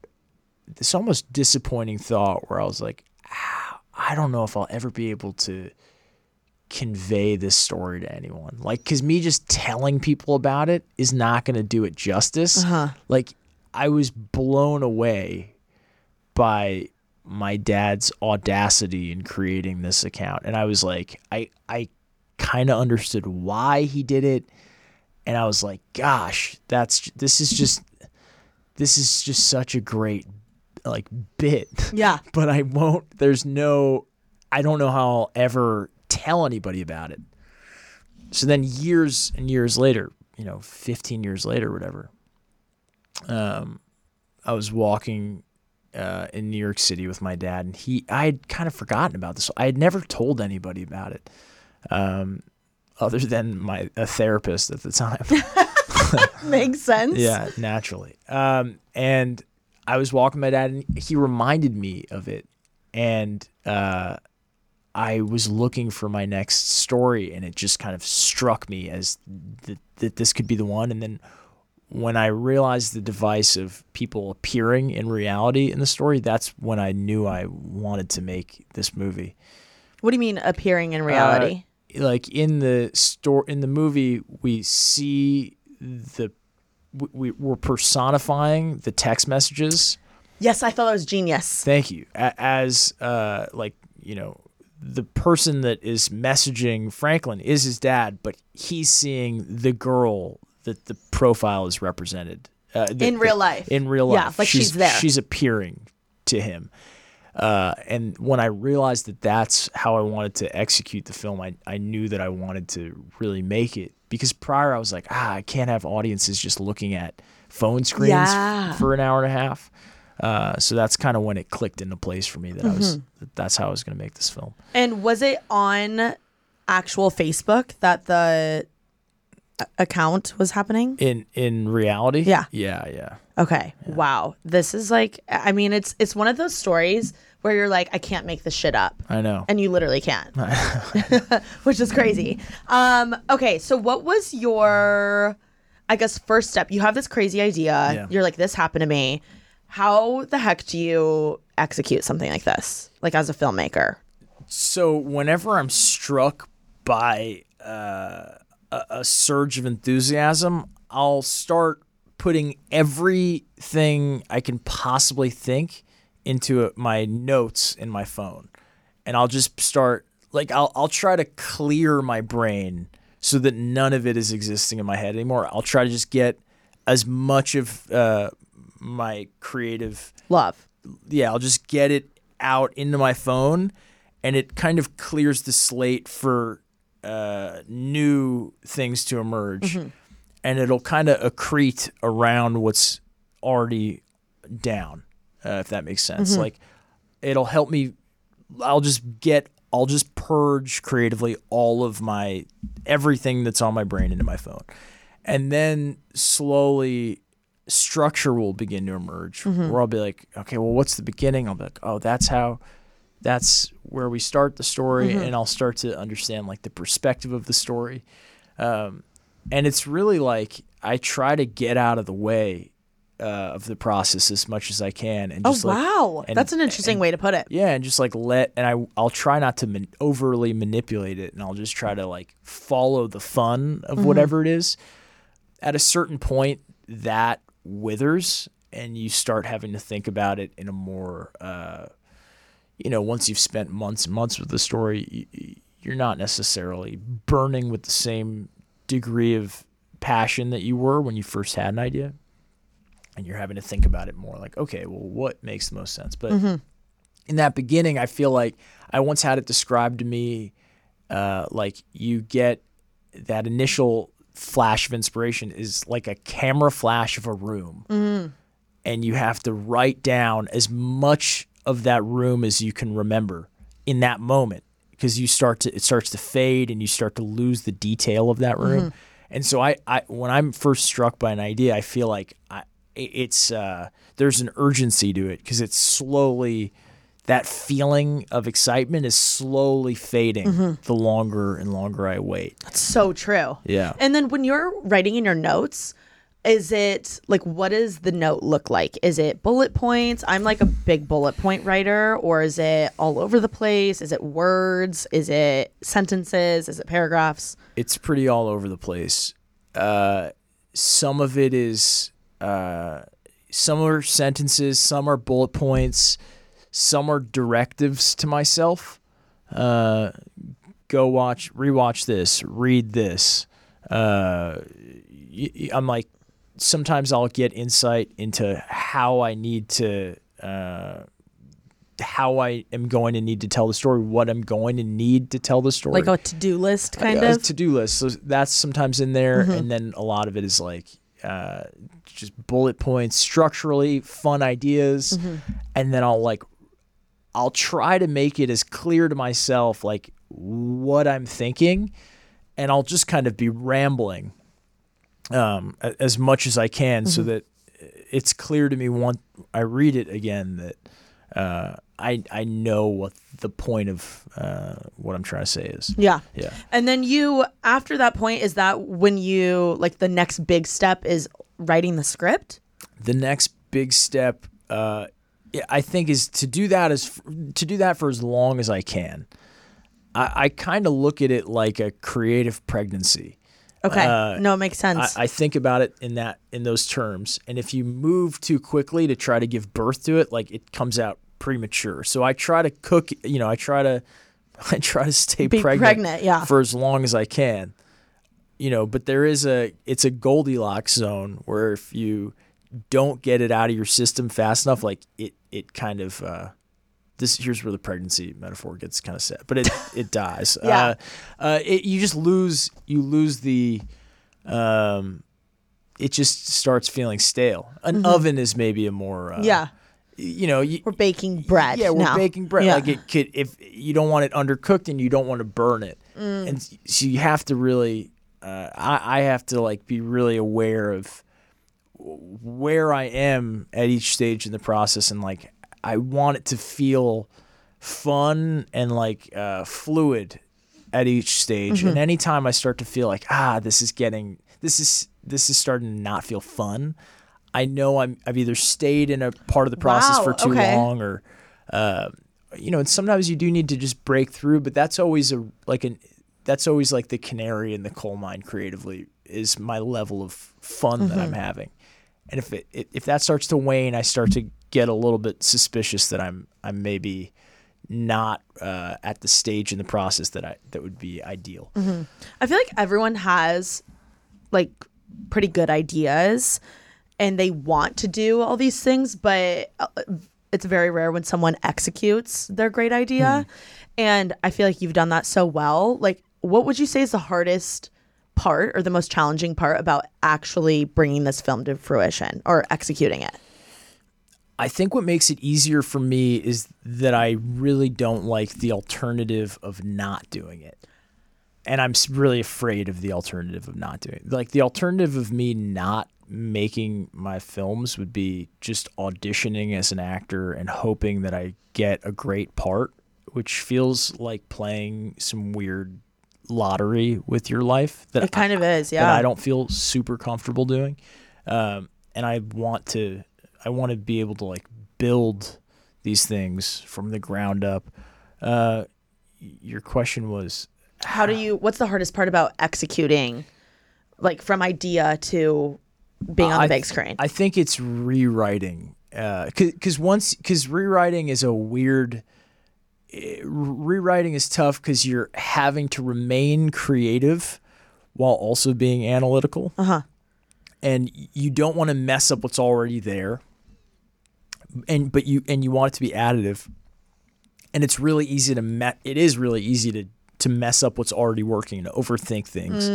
this almost disappointing thought where I was like, ah, I don't know if I'll ever be able to convey this story to anyone. Like, because me just telling people about it is not going to do it justice. Like, I was blown away by my dad's audacity in creating this account. And I was like, I, I kind of understood why he did it, and I was like, gosh, that's this is just this is just such a great like bit. Yeah. [laughs] but I won't. There's no. I don't know how I'll ever tell anybody about it. So then, years and years later, you know, 15 years later, whatever. Um, I was walking uh, in New York City with my dad, and he, I had kind of forgotten about this. I had never told anybody about it, um, other than my a therapist at the time. [laughs] Makes sense. Yeah, naturally. Um, and I was walking my dad, and he reminded me of it, and uh, I was looking for my next story, and it just kind of struck me as th- that this could be the one. And then when I realized the device of people appearing in reality in the story, that's when I knew I wanted to make this movie What do you mean appearing in reality? Uh, like in the store in the movie we see the we, we're personifying the text messages yes, I thought that was genius. thank you as uh like you know the person that is messaging franklin is his dad but he's seeing the girl that the profile is represented uh, the- In real life. in real life. Yeah, like she's there. she's appearing to him uh, and when I realized that that's how I wanted to execute the film, I, I knew that I wanted to really make it because prior I was like, ah, I can't have audiences just looking at phone screens Yeah. for an hour and a half. Uh, so that's kind of when it clicked into place for me that I was Mm-hmm. that that's how I was going to make this film. And was it on actual Facebook that the account was happening? In in reality, Yeah. yeah, yeah. Okay. Wow. This is like I mean it's it's one of those stories where you're like I can't make this shit up. I know. And you literally can't. [laughs] [laughs] Which is crazy. Um okay, so what was your I guess first step? You have this crazy idea. Yeah. You're like this happened to me. How the heck do you execute something like this? Like as a filmmaker? So whenever I'm struck by uh, a, a surge of enthusiasm, I'll start putting everything I can possibly think into my notes in my phone, and I'll just start like I'll I'll try to clear my brain so that none of it is existing in my head anymore. I'll try to just get as much of uh, my creative Love. yeah, I'll just get it out into my phone, and it kind of clears the slate for uh, new things to emerge, and it'll kind of accrete around what's already down, uh, if that makes sense. Like, it'll help me. I'll just get. I'll just purge creatively all of my everything that's on my brain into my phone, and then slowly structure will begin to emerge where I'll be like, okay, well, what's the beginning? I'll be like, oh, that's how, that's where we start the story, and I'll start to understand like the perspective of the story. Um, and it's really like I try to get out of the way uh, of the process as much as I can, and Oh just like, wow. and- That's an interesting and- way to put it. yeah, and just like let and I I'll try not to man, overly manipulate it, and I'll just try to like follow the fun of whatever it is. At a certain point, that withers, and you start having to think about it in a more, uh, you know, once you've spent months and months with the story, you, you're not necessarily burning with the same degree of passion that you were when you first had an idea. And you're having to think about it more like, okay, well, what makes the most sense? But mm-hmm. in that beginning, I feel like I once had it described to me uh, like you get that initial flash of inspiration is like a camera flash of a room. Mm-hmm. And you have to write down as much of that room as you can remember in that moment because you start to it starts to fade and you start to lose the detail of that room. Mm-hmm. And so I, I when I'm first struck by an idea, I feel like I, it's uh, there's an urgency to it because it's slowly that feeling of excitement is slowly fading the longer and longer I wait. That's so true. Yeah. And then when you're writing in your notes, is it like what does the note look like? Is it bullet points? I'm like a big bullet point writer, or is it all over the place? Is it words? Is it sentences? Is it paragraphs? it's pretty all over the place. Uh, some of it is uh, some are sentences, some are bullet points, some are directives to myself. Uh, go watch, rewatch this, read this. Uh, I'm like, sometimes I'll get insight into how I need to, uh, how I am going to need to tell the story, what I'm going to need to tell the story. Like a to do list, kind a of. to do list. So that's sometimes in there, Mm-hmm. and then a lot of it is like uh, just bullet points, structurally fun ideas, Mm-hmm. and then I'll like I'll try to make it as clear to myself like what I'm thinking, and I'll just kind of be rambling um, as much as I can, so Mm-hmm. that it's clear to me once I read it again that. Uh, I I know what the point of uh, what I'm trying to say is. yeah. Yeah. And then you, after that point, is that when you, like, the next big step is writing the script? the next big step uh, I think is to do that is to do that for as long as I can. I, I kind of look at it like a creative pregnancy. Okay. Uh, no, it makes sense. I, I think about it in that in those terms, and if you move too quickly to try to give birth to it, like it comes out premature. So I try to cook. You know, I try to [laughs] I try to stay Be pregnant, pregnant, yeah. for as long as I can. You know, but there is a it's a Goldilocks zone where if you don't get it out of your system fast enough, like it it kind of uh, this here's where the pregnancy metaphor gets kind of sad, but it [laughs] it dies. Yeah. Uh, uh, it, you just lose you lose the um, it just starts feeling stale. An oven is maybe a more uh, Mm-hmm. yeah. You know, you, We're baking bread. yeah, we're now. baking bread. Yeah. Like it could, if you don't want it undercooked and you don't want to burn it, Mm. and so you have to really, uh, I, I have to like be really aware of where I am at each stage in the process, and like I want it to feel fun and like uh, fluid at each stage. Mm-hmm. And anytime I start to feel like ah, this is getting, this is this is starting to not feel fun. I know I'm I've either stayed in a part of the process Wow, for too okay. long or uh, you know, and sometimes you do need to just break through, but that's always a like an that's always like the canary in the coal mine creatively is my level of fun that I'm having. And if it, if that starts to wane, I start to get a little bit suspicious that I'm I'm maybe not uh, at the stage in the process that I that would be ideal. I feel like everyone has like pretty good ideas and they want to do all these things, but uh, it's very rare when someone executes their great idea. And I feel like you've done that so well. Like, what would you say is the hardest part or the most challenging part about actually bringing this film to fruition or executing it? I think what makes it easier for me is that I really don't like the alternative of not doing it. And I'm really afraid of the alternative of not doing it. Like the alternative of me not making my films would be just auditioning as an actor and hoping that I get a great part, which feels like playing some weird lottery with your life that It kind of is, that yeah. I don't feel super comfortable doing. Um, and I want to, I want to be able to like build these things from the ground up. Uh, your question was, How do you, what's the hardest part about executing, like from idea to being on the big screen? I think it's rewriting. Because once, because rewriting is a weird. eh, Rewriting is tough because you're having to remain creative while also being analytical. Uh huh. And you don't want to mess up what's already there. And but you and you want it to be additive. And it's really easy to me- it is really easy to to mess up what's already working and overthink things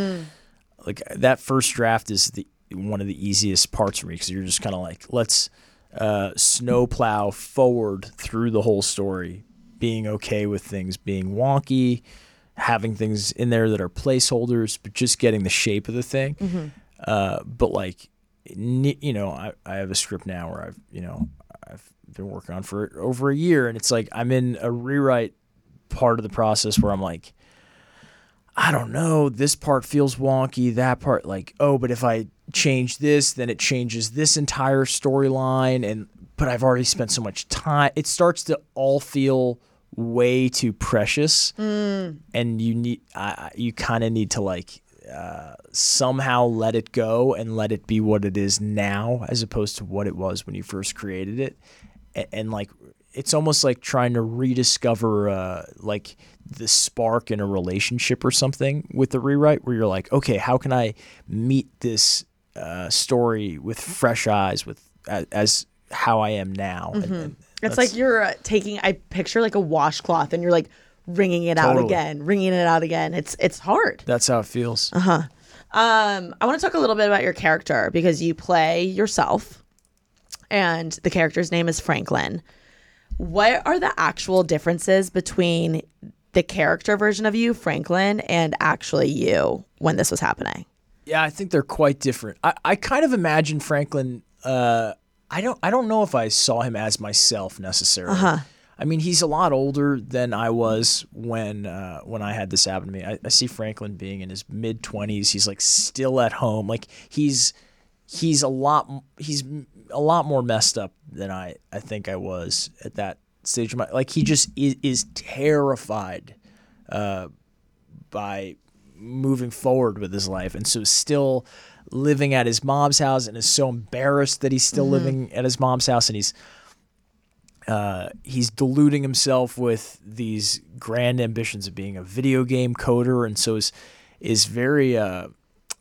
like that first draft is the one of the easiest parts for me because you're just kind of like let's uh, snowplow forward through the whole story being okay with things being wonky having things in there that are placeholders but just getting the shape of the thing. Uh, but like you know I, I have a script now where i've you know i've been working on for over a year and it's like i'm in a rewrite part of the process where i'm like I don't know, this part feels wonky, that part like, oh, but if I change this, then it changes this entire storyline and but I've already spent so much time. It starts to all feel way too precious and you need I I- you kind of need to like uh, somehow let it go and let it be what it is now as opposed to what it was when you first created it and, and like it's almost like trying to rediscover uh, like the spark in a relationship or something with the rewrite, where you're like, okay, how can I meet this uh, story with fresh eyes, with as, as how I am now? And- and It's like you're uh, taking. I picture like a washcloth, and you're like wringing it out again, wringing it out again. It's it's hard. that's how it feels. Uh Um, I want to talk a little bit about your character because you play yourself, and the character's name is Franklin. What are the actual differences between the character version of you, Franklin, and actually you when this was happening? Yeah, I think they're quite different. I, I kind of imagine Franklin. Uh, I don't. I don't know if I saw him as myself necessarily. I mean, he's a lot older than I was when uh, when I had this happen to me. I, I see Franklin being in his mid twenties. He's like still at home. Like he's he's a lot he's a lot more messed up than I I think I was at that stage of my like he just is, is terrified uh, by moving forward with his life. And so still living at his mom's house and is so embarrassed that he's still living at his mom's house. And he's uh, he's deluding himself with these grand ambitions of being a video game coder. And so is is very uh,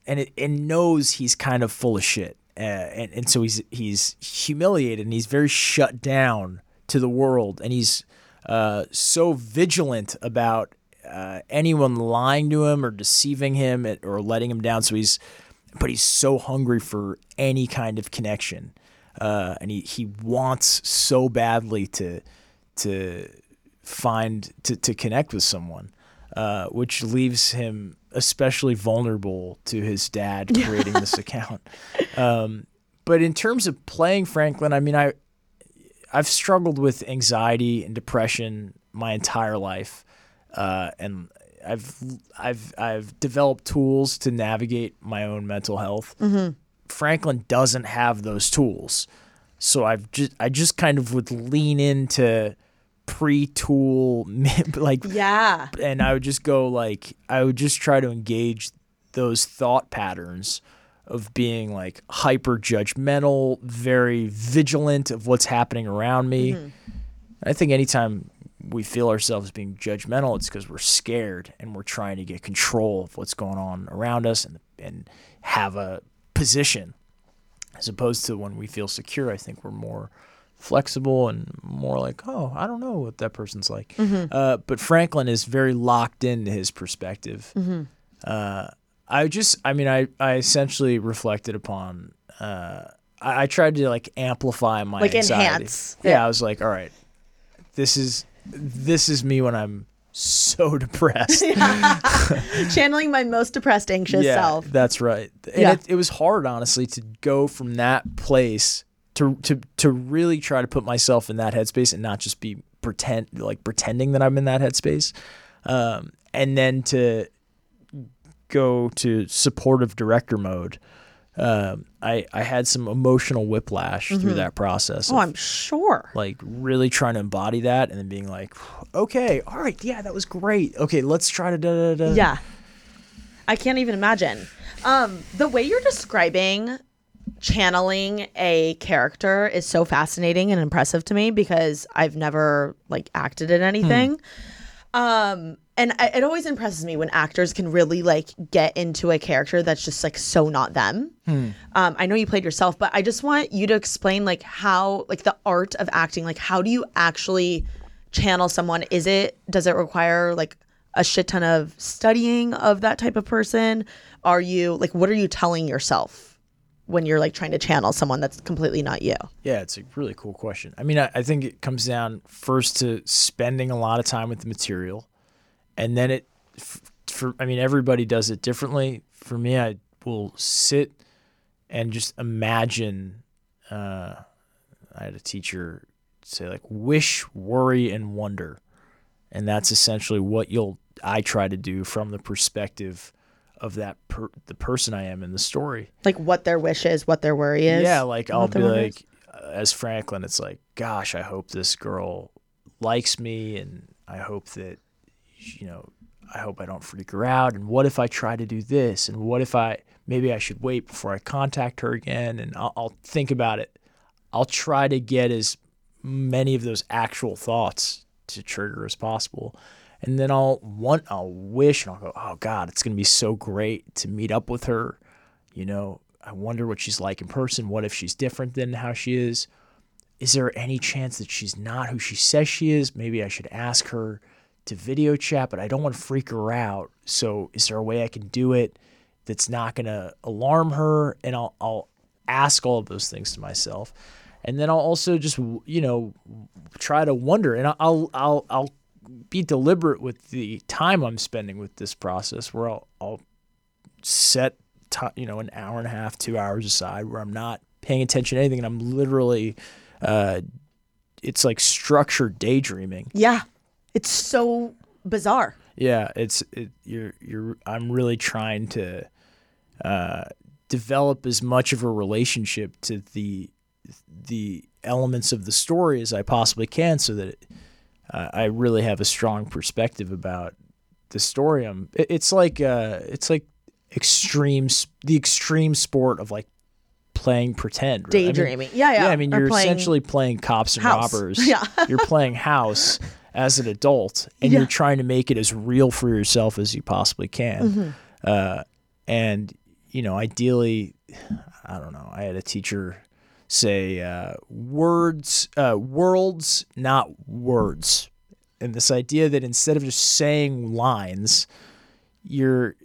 and it and knows he's kind of full of shit. Uh, and and so he's he's humiliated and he's very shut down to the world. And he's uh, so vigilant about uh, anyone lying to him or deceiving him or letting him down. So he's but he's so hungry for any kind of connection. Uh, and he, he wants so badly to to find to, to connect with someone uh, which leaves him especially vulnerable to his dad [laughs] creating this account. Um, but in terms of playing franklin i mean i i've struggled with anxiety and depression my entire life uh, and I've I've I've developed tools to navigate my own mental health. Franklin doesn't have those tools, so I've just I just kind of would lean into pre-tool [laughs] like Yeah. and I would just go like I would just try to engage those thought patterns of being like hyper judgmental, very vigilant of what's happening around me. I think anytime we feel ourselves being judgmental, it's because we're scared and we're trying to get control of what's going on around us and and have a position. As opposed to when we feel secure, I think we're more flexible and more like, oh, I don't know what that person's like. Uh, but Franklin is very locked into his perspective. Uh, I just, I mean, I, I essentially reflected upon. Uh, I, I tried to like amplify my Like anxiety. enhance Yeah. I was like, all right, this is this is me when I'm so [laughs] depressed. [laughs] [laughs] Channeling my most depressed, anxious yeah, self. that's right. And Yeah. it, it was hard, honestly, to go from that place to to to really try to put myself in that headspace and not just be pretend like pretending that I'm in that headspace, um, and then to go to supportive director mode. Um, I I had some emotional whiplash through that process. Oh, of, I'm sure. like really trying to embody that and then being like, okay, all right, yeah, that was great. Okay, let's try to da da da. Yeah. I can't even imagine. Um, the way you're describing channeling a character is so fascinating and impressive to me because I've never like acted in anything. Um, and I, it always impresses me when actors can really like get into a character that's just like so not them. Um, I know you played yourself, but I just want you to explain like how like the art of acting, like how do you actually channel someone? Is it does it require like a shit ton of studying of that type of person? Are you like what are you telling yourself when you're like trying to channel someone that's completely not you? Yeah, it's a really cool question. I mean, I, I think it comes down first to spending a lot of time with the material, and then it, for I mean, everybody does it differently. For me, I will sit and just imagine. Uh, I had a teacher say like wish, worry, and wonder, and that's essentially what you'll. I try to do from the perspective of that per, the person I am in the story. Like what their wish is, what their worry is. Yeah, like I'll be their worry is. like, uh, as Franklin, it's like, gosh, I hope this girl likes me, and I hope that, you know, I hope I don't freak her out. And what if I try to do this? And what if I maybe I should wait before I contact her again? And I'll, I'll think about it. I'll try to get as many of those actual thoughts to trigger as possible. And then I'll want, I'll wish, and I'll go, oh God, it's gonna be so great to meet up with her. You know, I wonder what she's like in person. What if she's different than how she is? Is there any chance that she's not who she says she is? Maybe I should ask her to video chat, but I don't want to freak her out. So is there a way I can do it that's not going to alarm her? And I'll, I'll ask all of those things to myself. And then I'll also just, you know, try to wonder and I'll, I'll, I'll be deliberate with the time I'm spending with this process where I'll, I'll set, t- you know, an hour and a half, two hours aside where I'm not paying attention to anything and I'm literally, uh, it's like structured daydreaming. Yeah. It's so bizarre. Yeah, it's it, you're you're. I'm really trying to uh, develop as much of a relationship to the the elements of the story as I possibly can, so that it, uh, I really have a strong perspective about the story. I'm. It, it's like uh, it's like extreme the extreme sport of like playing pretend right? daydreaming I mean, yeah yeah yeah i mean or you're essentially playing cops and house. robbers [laughs] yeah you're playing house [laughs] as an adult and yeah. you're trying to make it as real for yourself as you possibly can. Mm-hmm. Uh, and, you know, ideally, I don't know, I had a teacher say uh, words, uh, worlds, not words. And this idea that instead of just saying lines, you're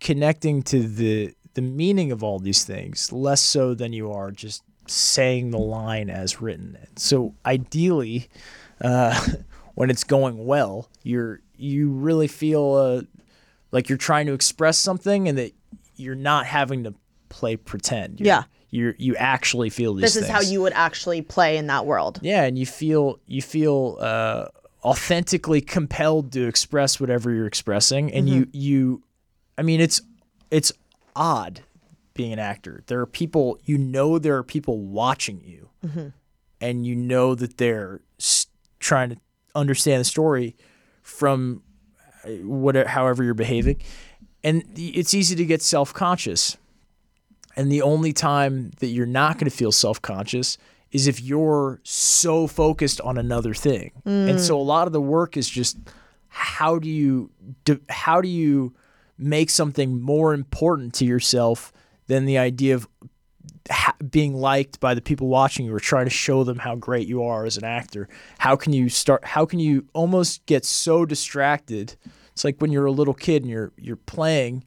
connecting to the the meaning of all these things less so than you are just saying the line as written. So ideally, uh, [laughs] when it's going well, you're you really feel uh, like you're trying to express something and that you're not having to play pretend. You're, yeah. You you actually feel these. This is things. how you would actually play in that world. Yeah, and you feel you feel uh, authentically compelled to express whatever you're expressing, and mm-hmm. you you, I mean, it's it's odd being an actor. There are people you know there are people watching you, mm-hmm. and you know that they're trying to understand the story from uh, whatever however you're behaving and it's easy to get self-conscious and the only time that you're not going to feel self-conscious is if you're so focused on another thing mm. and so a lot of the work is just how do you how do you make something more important to yourself than the idea of ha- being liked by the people watching you or trying to show them how great you are as an actor how can you start how can you almost get so distracted? It's like when you're a little kid and you're you're playing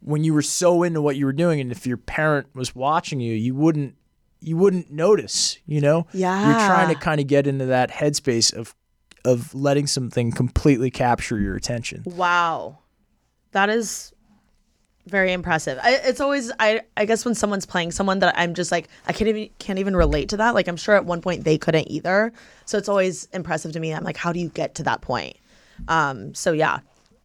when you were so into what you were doing and if your parent was watching you you wouldn't you wouldn't notice you know? Yeah you're trying to kind of get into that headspace of of letting something completely capture your attention. Wow. That is very impressive. I, it's always I I guess when someone's playing someone that I'm just like I can't even can't even relate to that. Like I'm sure at one point they couldn't either. So it's always impressive to me. I'm like, how do you get to that point? Um, so yeah,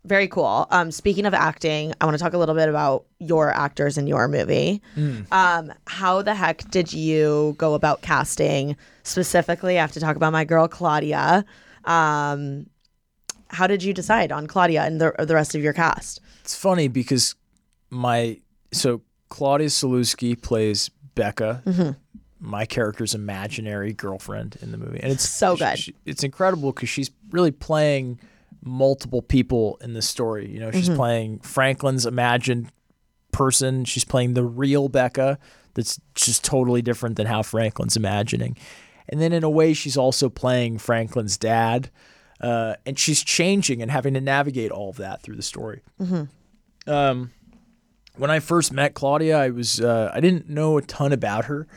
very cool. Um, speaking of acting, I want to talk a little bit about your actors in your movie. Mm. Um, how the heck did you go about casting? Specifically, I have to talk about my girl Claudia. Um, how did you decide on Claudia and the the rest of your cast? It's funny because my so Claudia Sulewski plays Becca. Mm-hmm. My character's imaginary girlfriend in the movie, and it's so good. She, it's incredible because she's really playing multiple people in the story. You know, she's mm-hmm. playing Franklin's imagined person. She's playing the real Becca. That's just totally different than how Franklin's imagining. And then in a way, she's also playing Franklin's dad. Uh, and she's changing and having to navigate all of that through the story. Mm-hmm. Um, when I first met Claudia, I was uh, I didn't know a ton about her,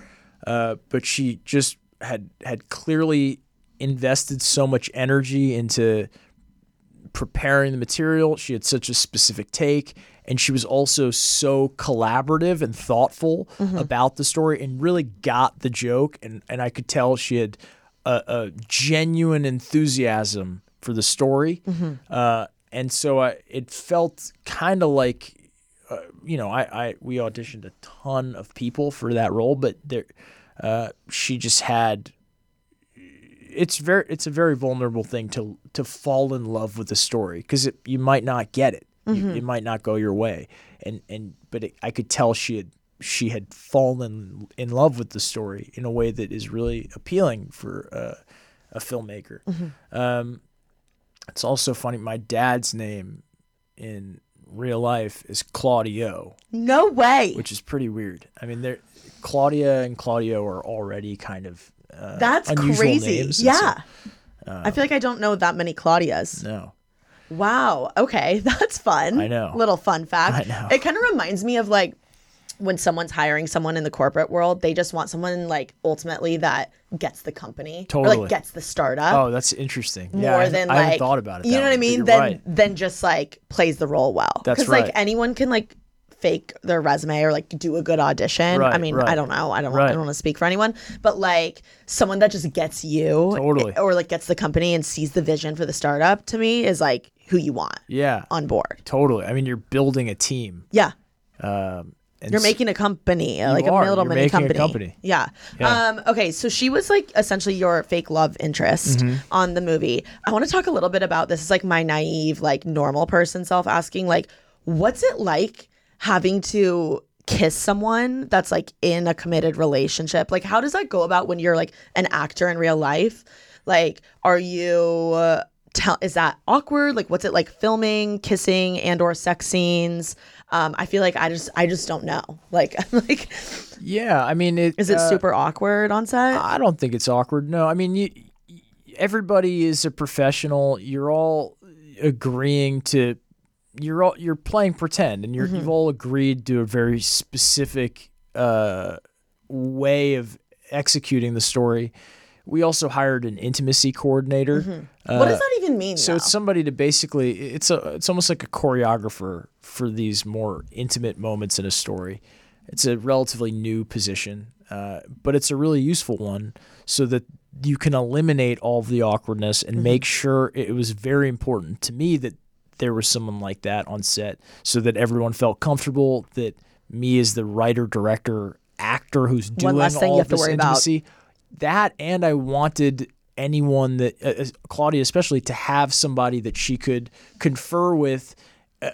uh, but she just had had clearly invested so much energy into preparing the material. She had such a specific take, and she was also so collaborative and thoughtful mm-hmm. about the story, and really got the joke. and And I could tell she had a, a genuine enthusiasm for the story. Mm-hmm. Uh, and so I, it felt kind of like uh, you know, I, I we auditioned a ton of people for that role, but there, uh, she just had. It's very, it's a very vulnerable thing to to fall in love with the story because you might not get it, mm-hmm. you, it might not go your way, and and but it, I could tell she had she had fallen in love with the story in a way that is really appealing for uh, a filmmaker. Um, it's also funny. My dad's name in real life is Claudio, No way. which is pretty weird. I mean, there Claudia and Claudio are already kind of uh, That's crazy. names, and so- yeah. I feel like I don't know that many Claudias. no, Wow. Okay, [laughs] that's fun. I know. Little fun fact. I know. It kind of reminds me of like when someone's hiring someone in the corporate world, they just want someone like ultimately that gets the company or Totally. like gets the startup. oh, that's interesting. more yeah, than I like haven't thought about it. You know what I mean? Then right. then just like plays the role well. That's like right. anyone can like fake their resume or like do a good audition. I mean, right. I don't know. I don't I don't want to speak for anyone, but like someone that just gets you Totally. or like gets the company and sees the vision for the startup to me is like who you want yeah, on board. totally. I mean, you're building a team. Yeah. Um, You're making a company, uh, like a are. middle You're making a company. company. Yeah. Yeah. Um, okay, so she was like essentially your fake love interest Mm-hmm. on the movie. I want to talk a little bit about this. Is like my naive, like normal person self asking, like, what's it like having to kiss someone that's like in a committed relationship? Like, how does that go about when you're like an actor in real life? Like, are you? Uh, Tell, is that awkward? Like, what's it like filming, kissing, and or sex scenes? Um, I feel like I just, I just don't know. [laughs] Like, like, Yeah, I mean, it, is it uh, super awkward on set? I don't think it's awkward. No, I mean, you, everybody is a professional. You're all agreeing to. You're all you're playing pretend, and you're you've all agreed to a very specific uh, way of executing the story. We also hired an intimacy coordinator. Mm-hmm. Uh, what does that even mean? So it's somebody to basically it's a it's almost like a choreographer for these more intimate moments in a story. It's a relatively new position, uh, but it's a really useful one so that you can eliminate all of the awkwardness and mm-hmm. make sure it was very important to me that there was someone like that on set so that everyone felt comfortable that me as the writer director actor who's doing all you of to this worry about. That and I wanted anyone that uh, uh, Claudia especially to have somebody that she could confer with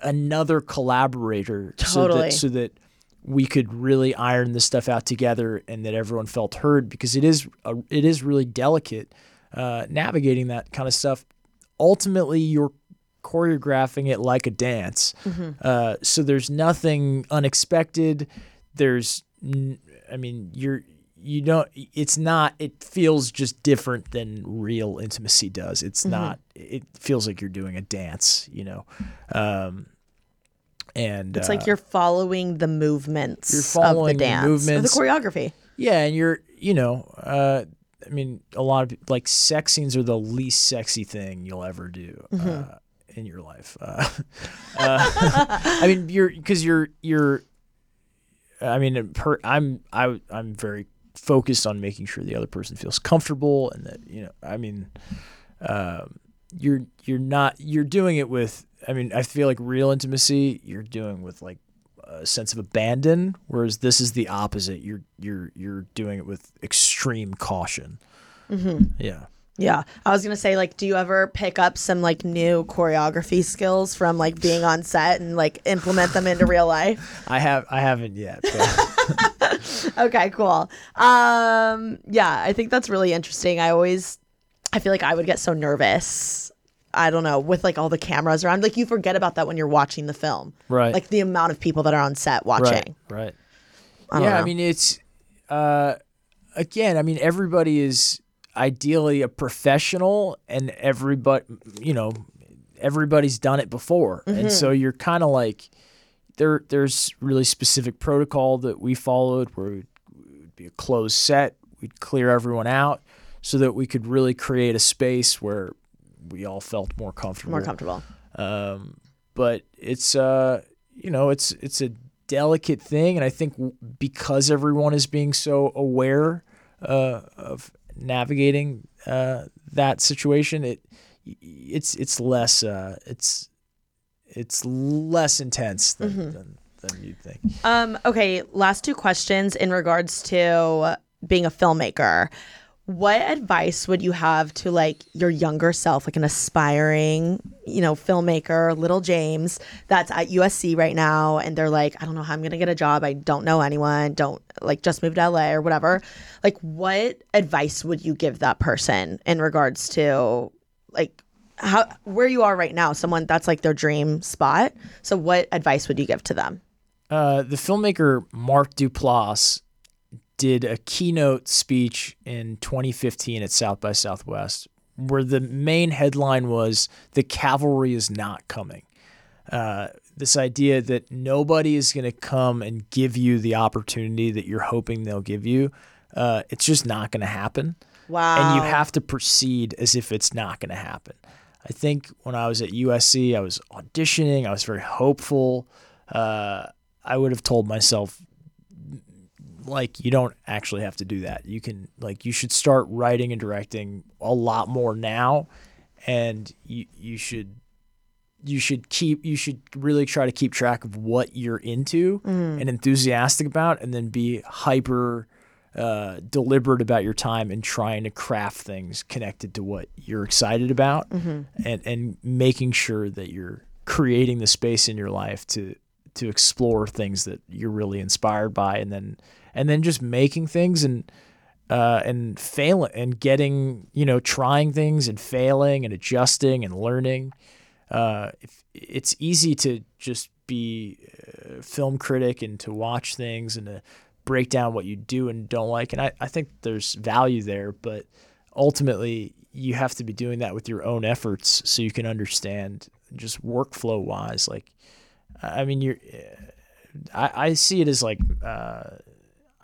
another collaborator so Totally. that so that we could really iron this stuff out together and that everyone felt heard because it is a, it is really delicate uh, navigating that kind of stuff. Ultimately you're choreographing it like a dance. Uh, so there's nothing unexpected. There's n- i mean you're you don't it's not it feels just different than real intimacy does it's not it feels like you're doing a dance you know um and It's uh, like you're following the movements you're following of the the dance, movements. of the choreography. yeah and you're you know uh i mean a lot of like sex scenes are the least sexy thing you'll ever do uh, in your life uh, [laughs] uh, [laughs] i mean you're because you're you're i mean per, i'm I, i'm very focused on making sure the other person feels comfortable and that you know i mean um, you're you're not you're doing it with i mean i feel like real intimacy you're doing with like a sense of abandon whereas this is the opposite. You're you're you're doing it with extreme caution. Yeah. Yeah, I was gonna say, like, do you ever pick up some like new choreography skills from like being on set and like implement them into real life? i have i haven't yet but [laughs] Okay, cool. Um, yeah, I think that's really interesting. I always, I feel like I would get so nervous. I don't know with like all the cameras around. Like you forget about that when you're watching the film. Right. Like the amount of people that are on set watching. right right I don't yeah i mean it's uh again i mean everybody is ideally a professional and everybody you know everybody's done it before Mm-hmm. and so you're kind of like there there's really specific protocol that we followed where it would be a closed set we'd clear everyone out so that we could really create a space where we all felt more comfortable More comfortable. um, but it's uh, you know, it's it's a delicate thing, and I think because everyone is being so aware uh, of navigating uh, that situation, it it's it's less uh, it's it's less intense than, than than you'd think. Um, okay, last two questions in regards to being a filmmaker. what advice would you have to like your younger self, like an aspiring, you know, filmmaker, little James, that's at USC right now, and they're like, I don't know how I'm gonna get a job. I don't know anyone. Don't like just moved to LA or whatever. Like, what advice would you give that person in regards to like how where you are right now? Someone that's like their dream spot. So, what advice would you give to them? Uh, the filmmaker Mark Duplass did a keynote speech in 2015 at South by Southwest where the main headline was The Cavalry is Not Coming. Uh, this idea that nobody is going to come and give you the opportunity that you're hoping they'll give you, uh, it's just not going to happen. Wow. And you have to proceed as if it's not going to happen. I think when I was at USC, I was auditioning, I was very hopeful. Uh, I would have told myself, like, you don't actually have to do that. You can, like, you should start writing and directing a lot more now, and you you should you should keep you should really try to keep track of what you're into and enthusiastic about, and then be hyper uh, deliberate about your time and trying to craft things connected to what you're excited about and and making sure that you're creating the space in your life to to explore things that you're really inspired by and then and then just making things and uh, and failing and getting you know trying things and failing and adjusting and learning. Uh, it's easy to just be a film critic and to watch things and to break down what you do and don't like. And I, I think there's value there, but ultimately you have to be doing that with your own efforts so you can understand just workflow wise. Like, I mean, you're, I, I see it as like, uh,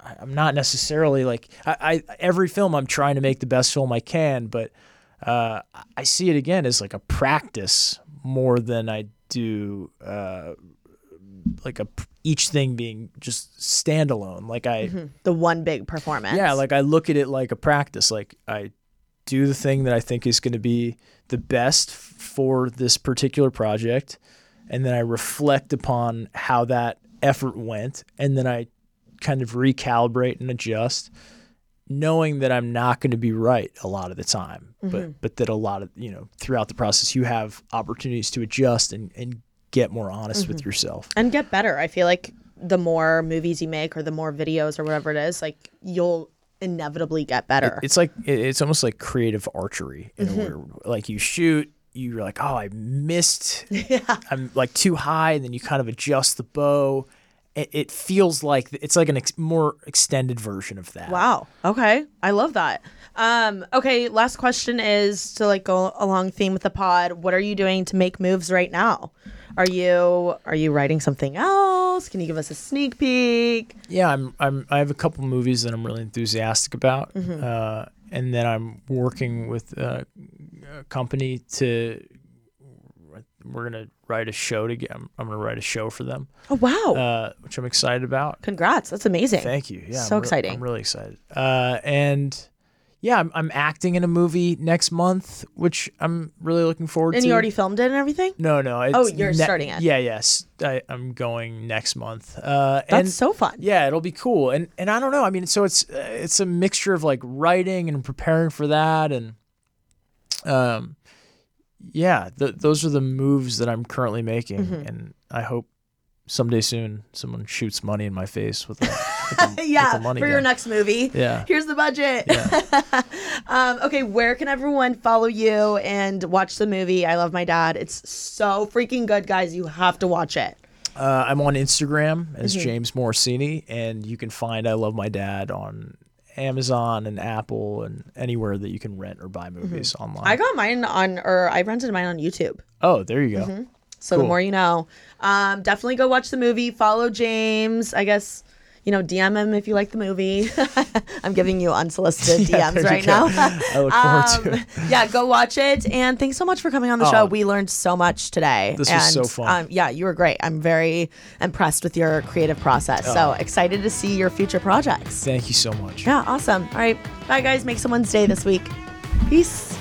I'm not necessarily like I, I every film I'm trying to make the best film I can, but uh, I see it again as like a practice more than I do uh, like a each thing being just standalone. Like I mm-hmm. the one big performance. yeah, like I look at it like a practice. Like I do the thing that I think is going to be the best for this particular project, and then I reflect upon how that effort went, and then I kind of recalibrate and adjust, knowing that I'm not going to be right a lot of the time, but mm-hmm. but that a lot of you know throughout the process you have opportunities to adjust and and get more honest with yourself. and get better. I feel like the more movies you make or the more videos or whatever it is, like you'll inevitably get better. It's like it- it's almost like creative archery. In Mm-hmm. like you shoot, you're like, oh, I missed. [laughs] Yeah. I'm like too high, and then you kind of adjust the bow. It, it feels like it's like an ex- more extended version of that. wow. Okay. I love that. Um, okay, last question is to like go along theme with the pod. What are you doing to make moves right now? Are you are you writing something else? Can you give us a sneak peek? Yeah, I'm. I'm. I have a couple movies that I'm really enthusiastic about, Mm-hmm. uh, and then I'm working with uh, a company to. We're gonna write a show to get. I'm, I'm gonna write a show for them, Oh wow. uh, which I'm excited about. Congrats. That's amazing. Thank you. Yeah, So I'm re- exciting. I'm really excited. Uh, and yeah, I'm, I'm acting in a movie next month, which I'm really looking forward And to. And you already filmed it and everything? No, no. It's Oh, you're starting it. Yeah, yes. I, I'm going next month. Uh, That's and so fun. yeah, it'll be cool. And and I don't know. I mean, so it's uh, it's a mixture of like writing and preparing for that, and um, yeah, th- those are the moves that I'm currently making, Mm-hmm. and I hope someday soon someone shoots money in my face with, the, with, the, [laughs] with yeah, the money for your next movie. Yeah. Here's the budget. [laughs] um, okay, where can everyone follow you and watch the movie? I love my dad. It's so freaking good, guys. You have to watch it. Uh, I'm on Instagram as Mm-hmm. James Morosini, and you can find I Love My Dad on Amazon and Apple and anywhere that you can rent or buy movies online. Mm-hmm. I got mine on, or I rented mine on YouTube. oh, there you go. So the more you know. Um, definitely go watch the movie. Follow James. I guess you know DM him if you like the movie. [laughs] I'm giving you unsolicited [laughs] Yeah, DMs right go. now. [laughs] I look forward to Um, it. yeah, go watch it. And thanks so much for coming on the Oh. show. We learned so much today. This and, was so fun. Um, yeah, you were great. I'm very impressed with your creative process. So Oh. excited to see your future projects. Thank you so much. Yeah, awesome. All right. Bye, guys. Make someone's day this week. Peace.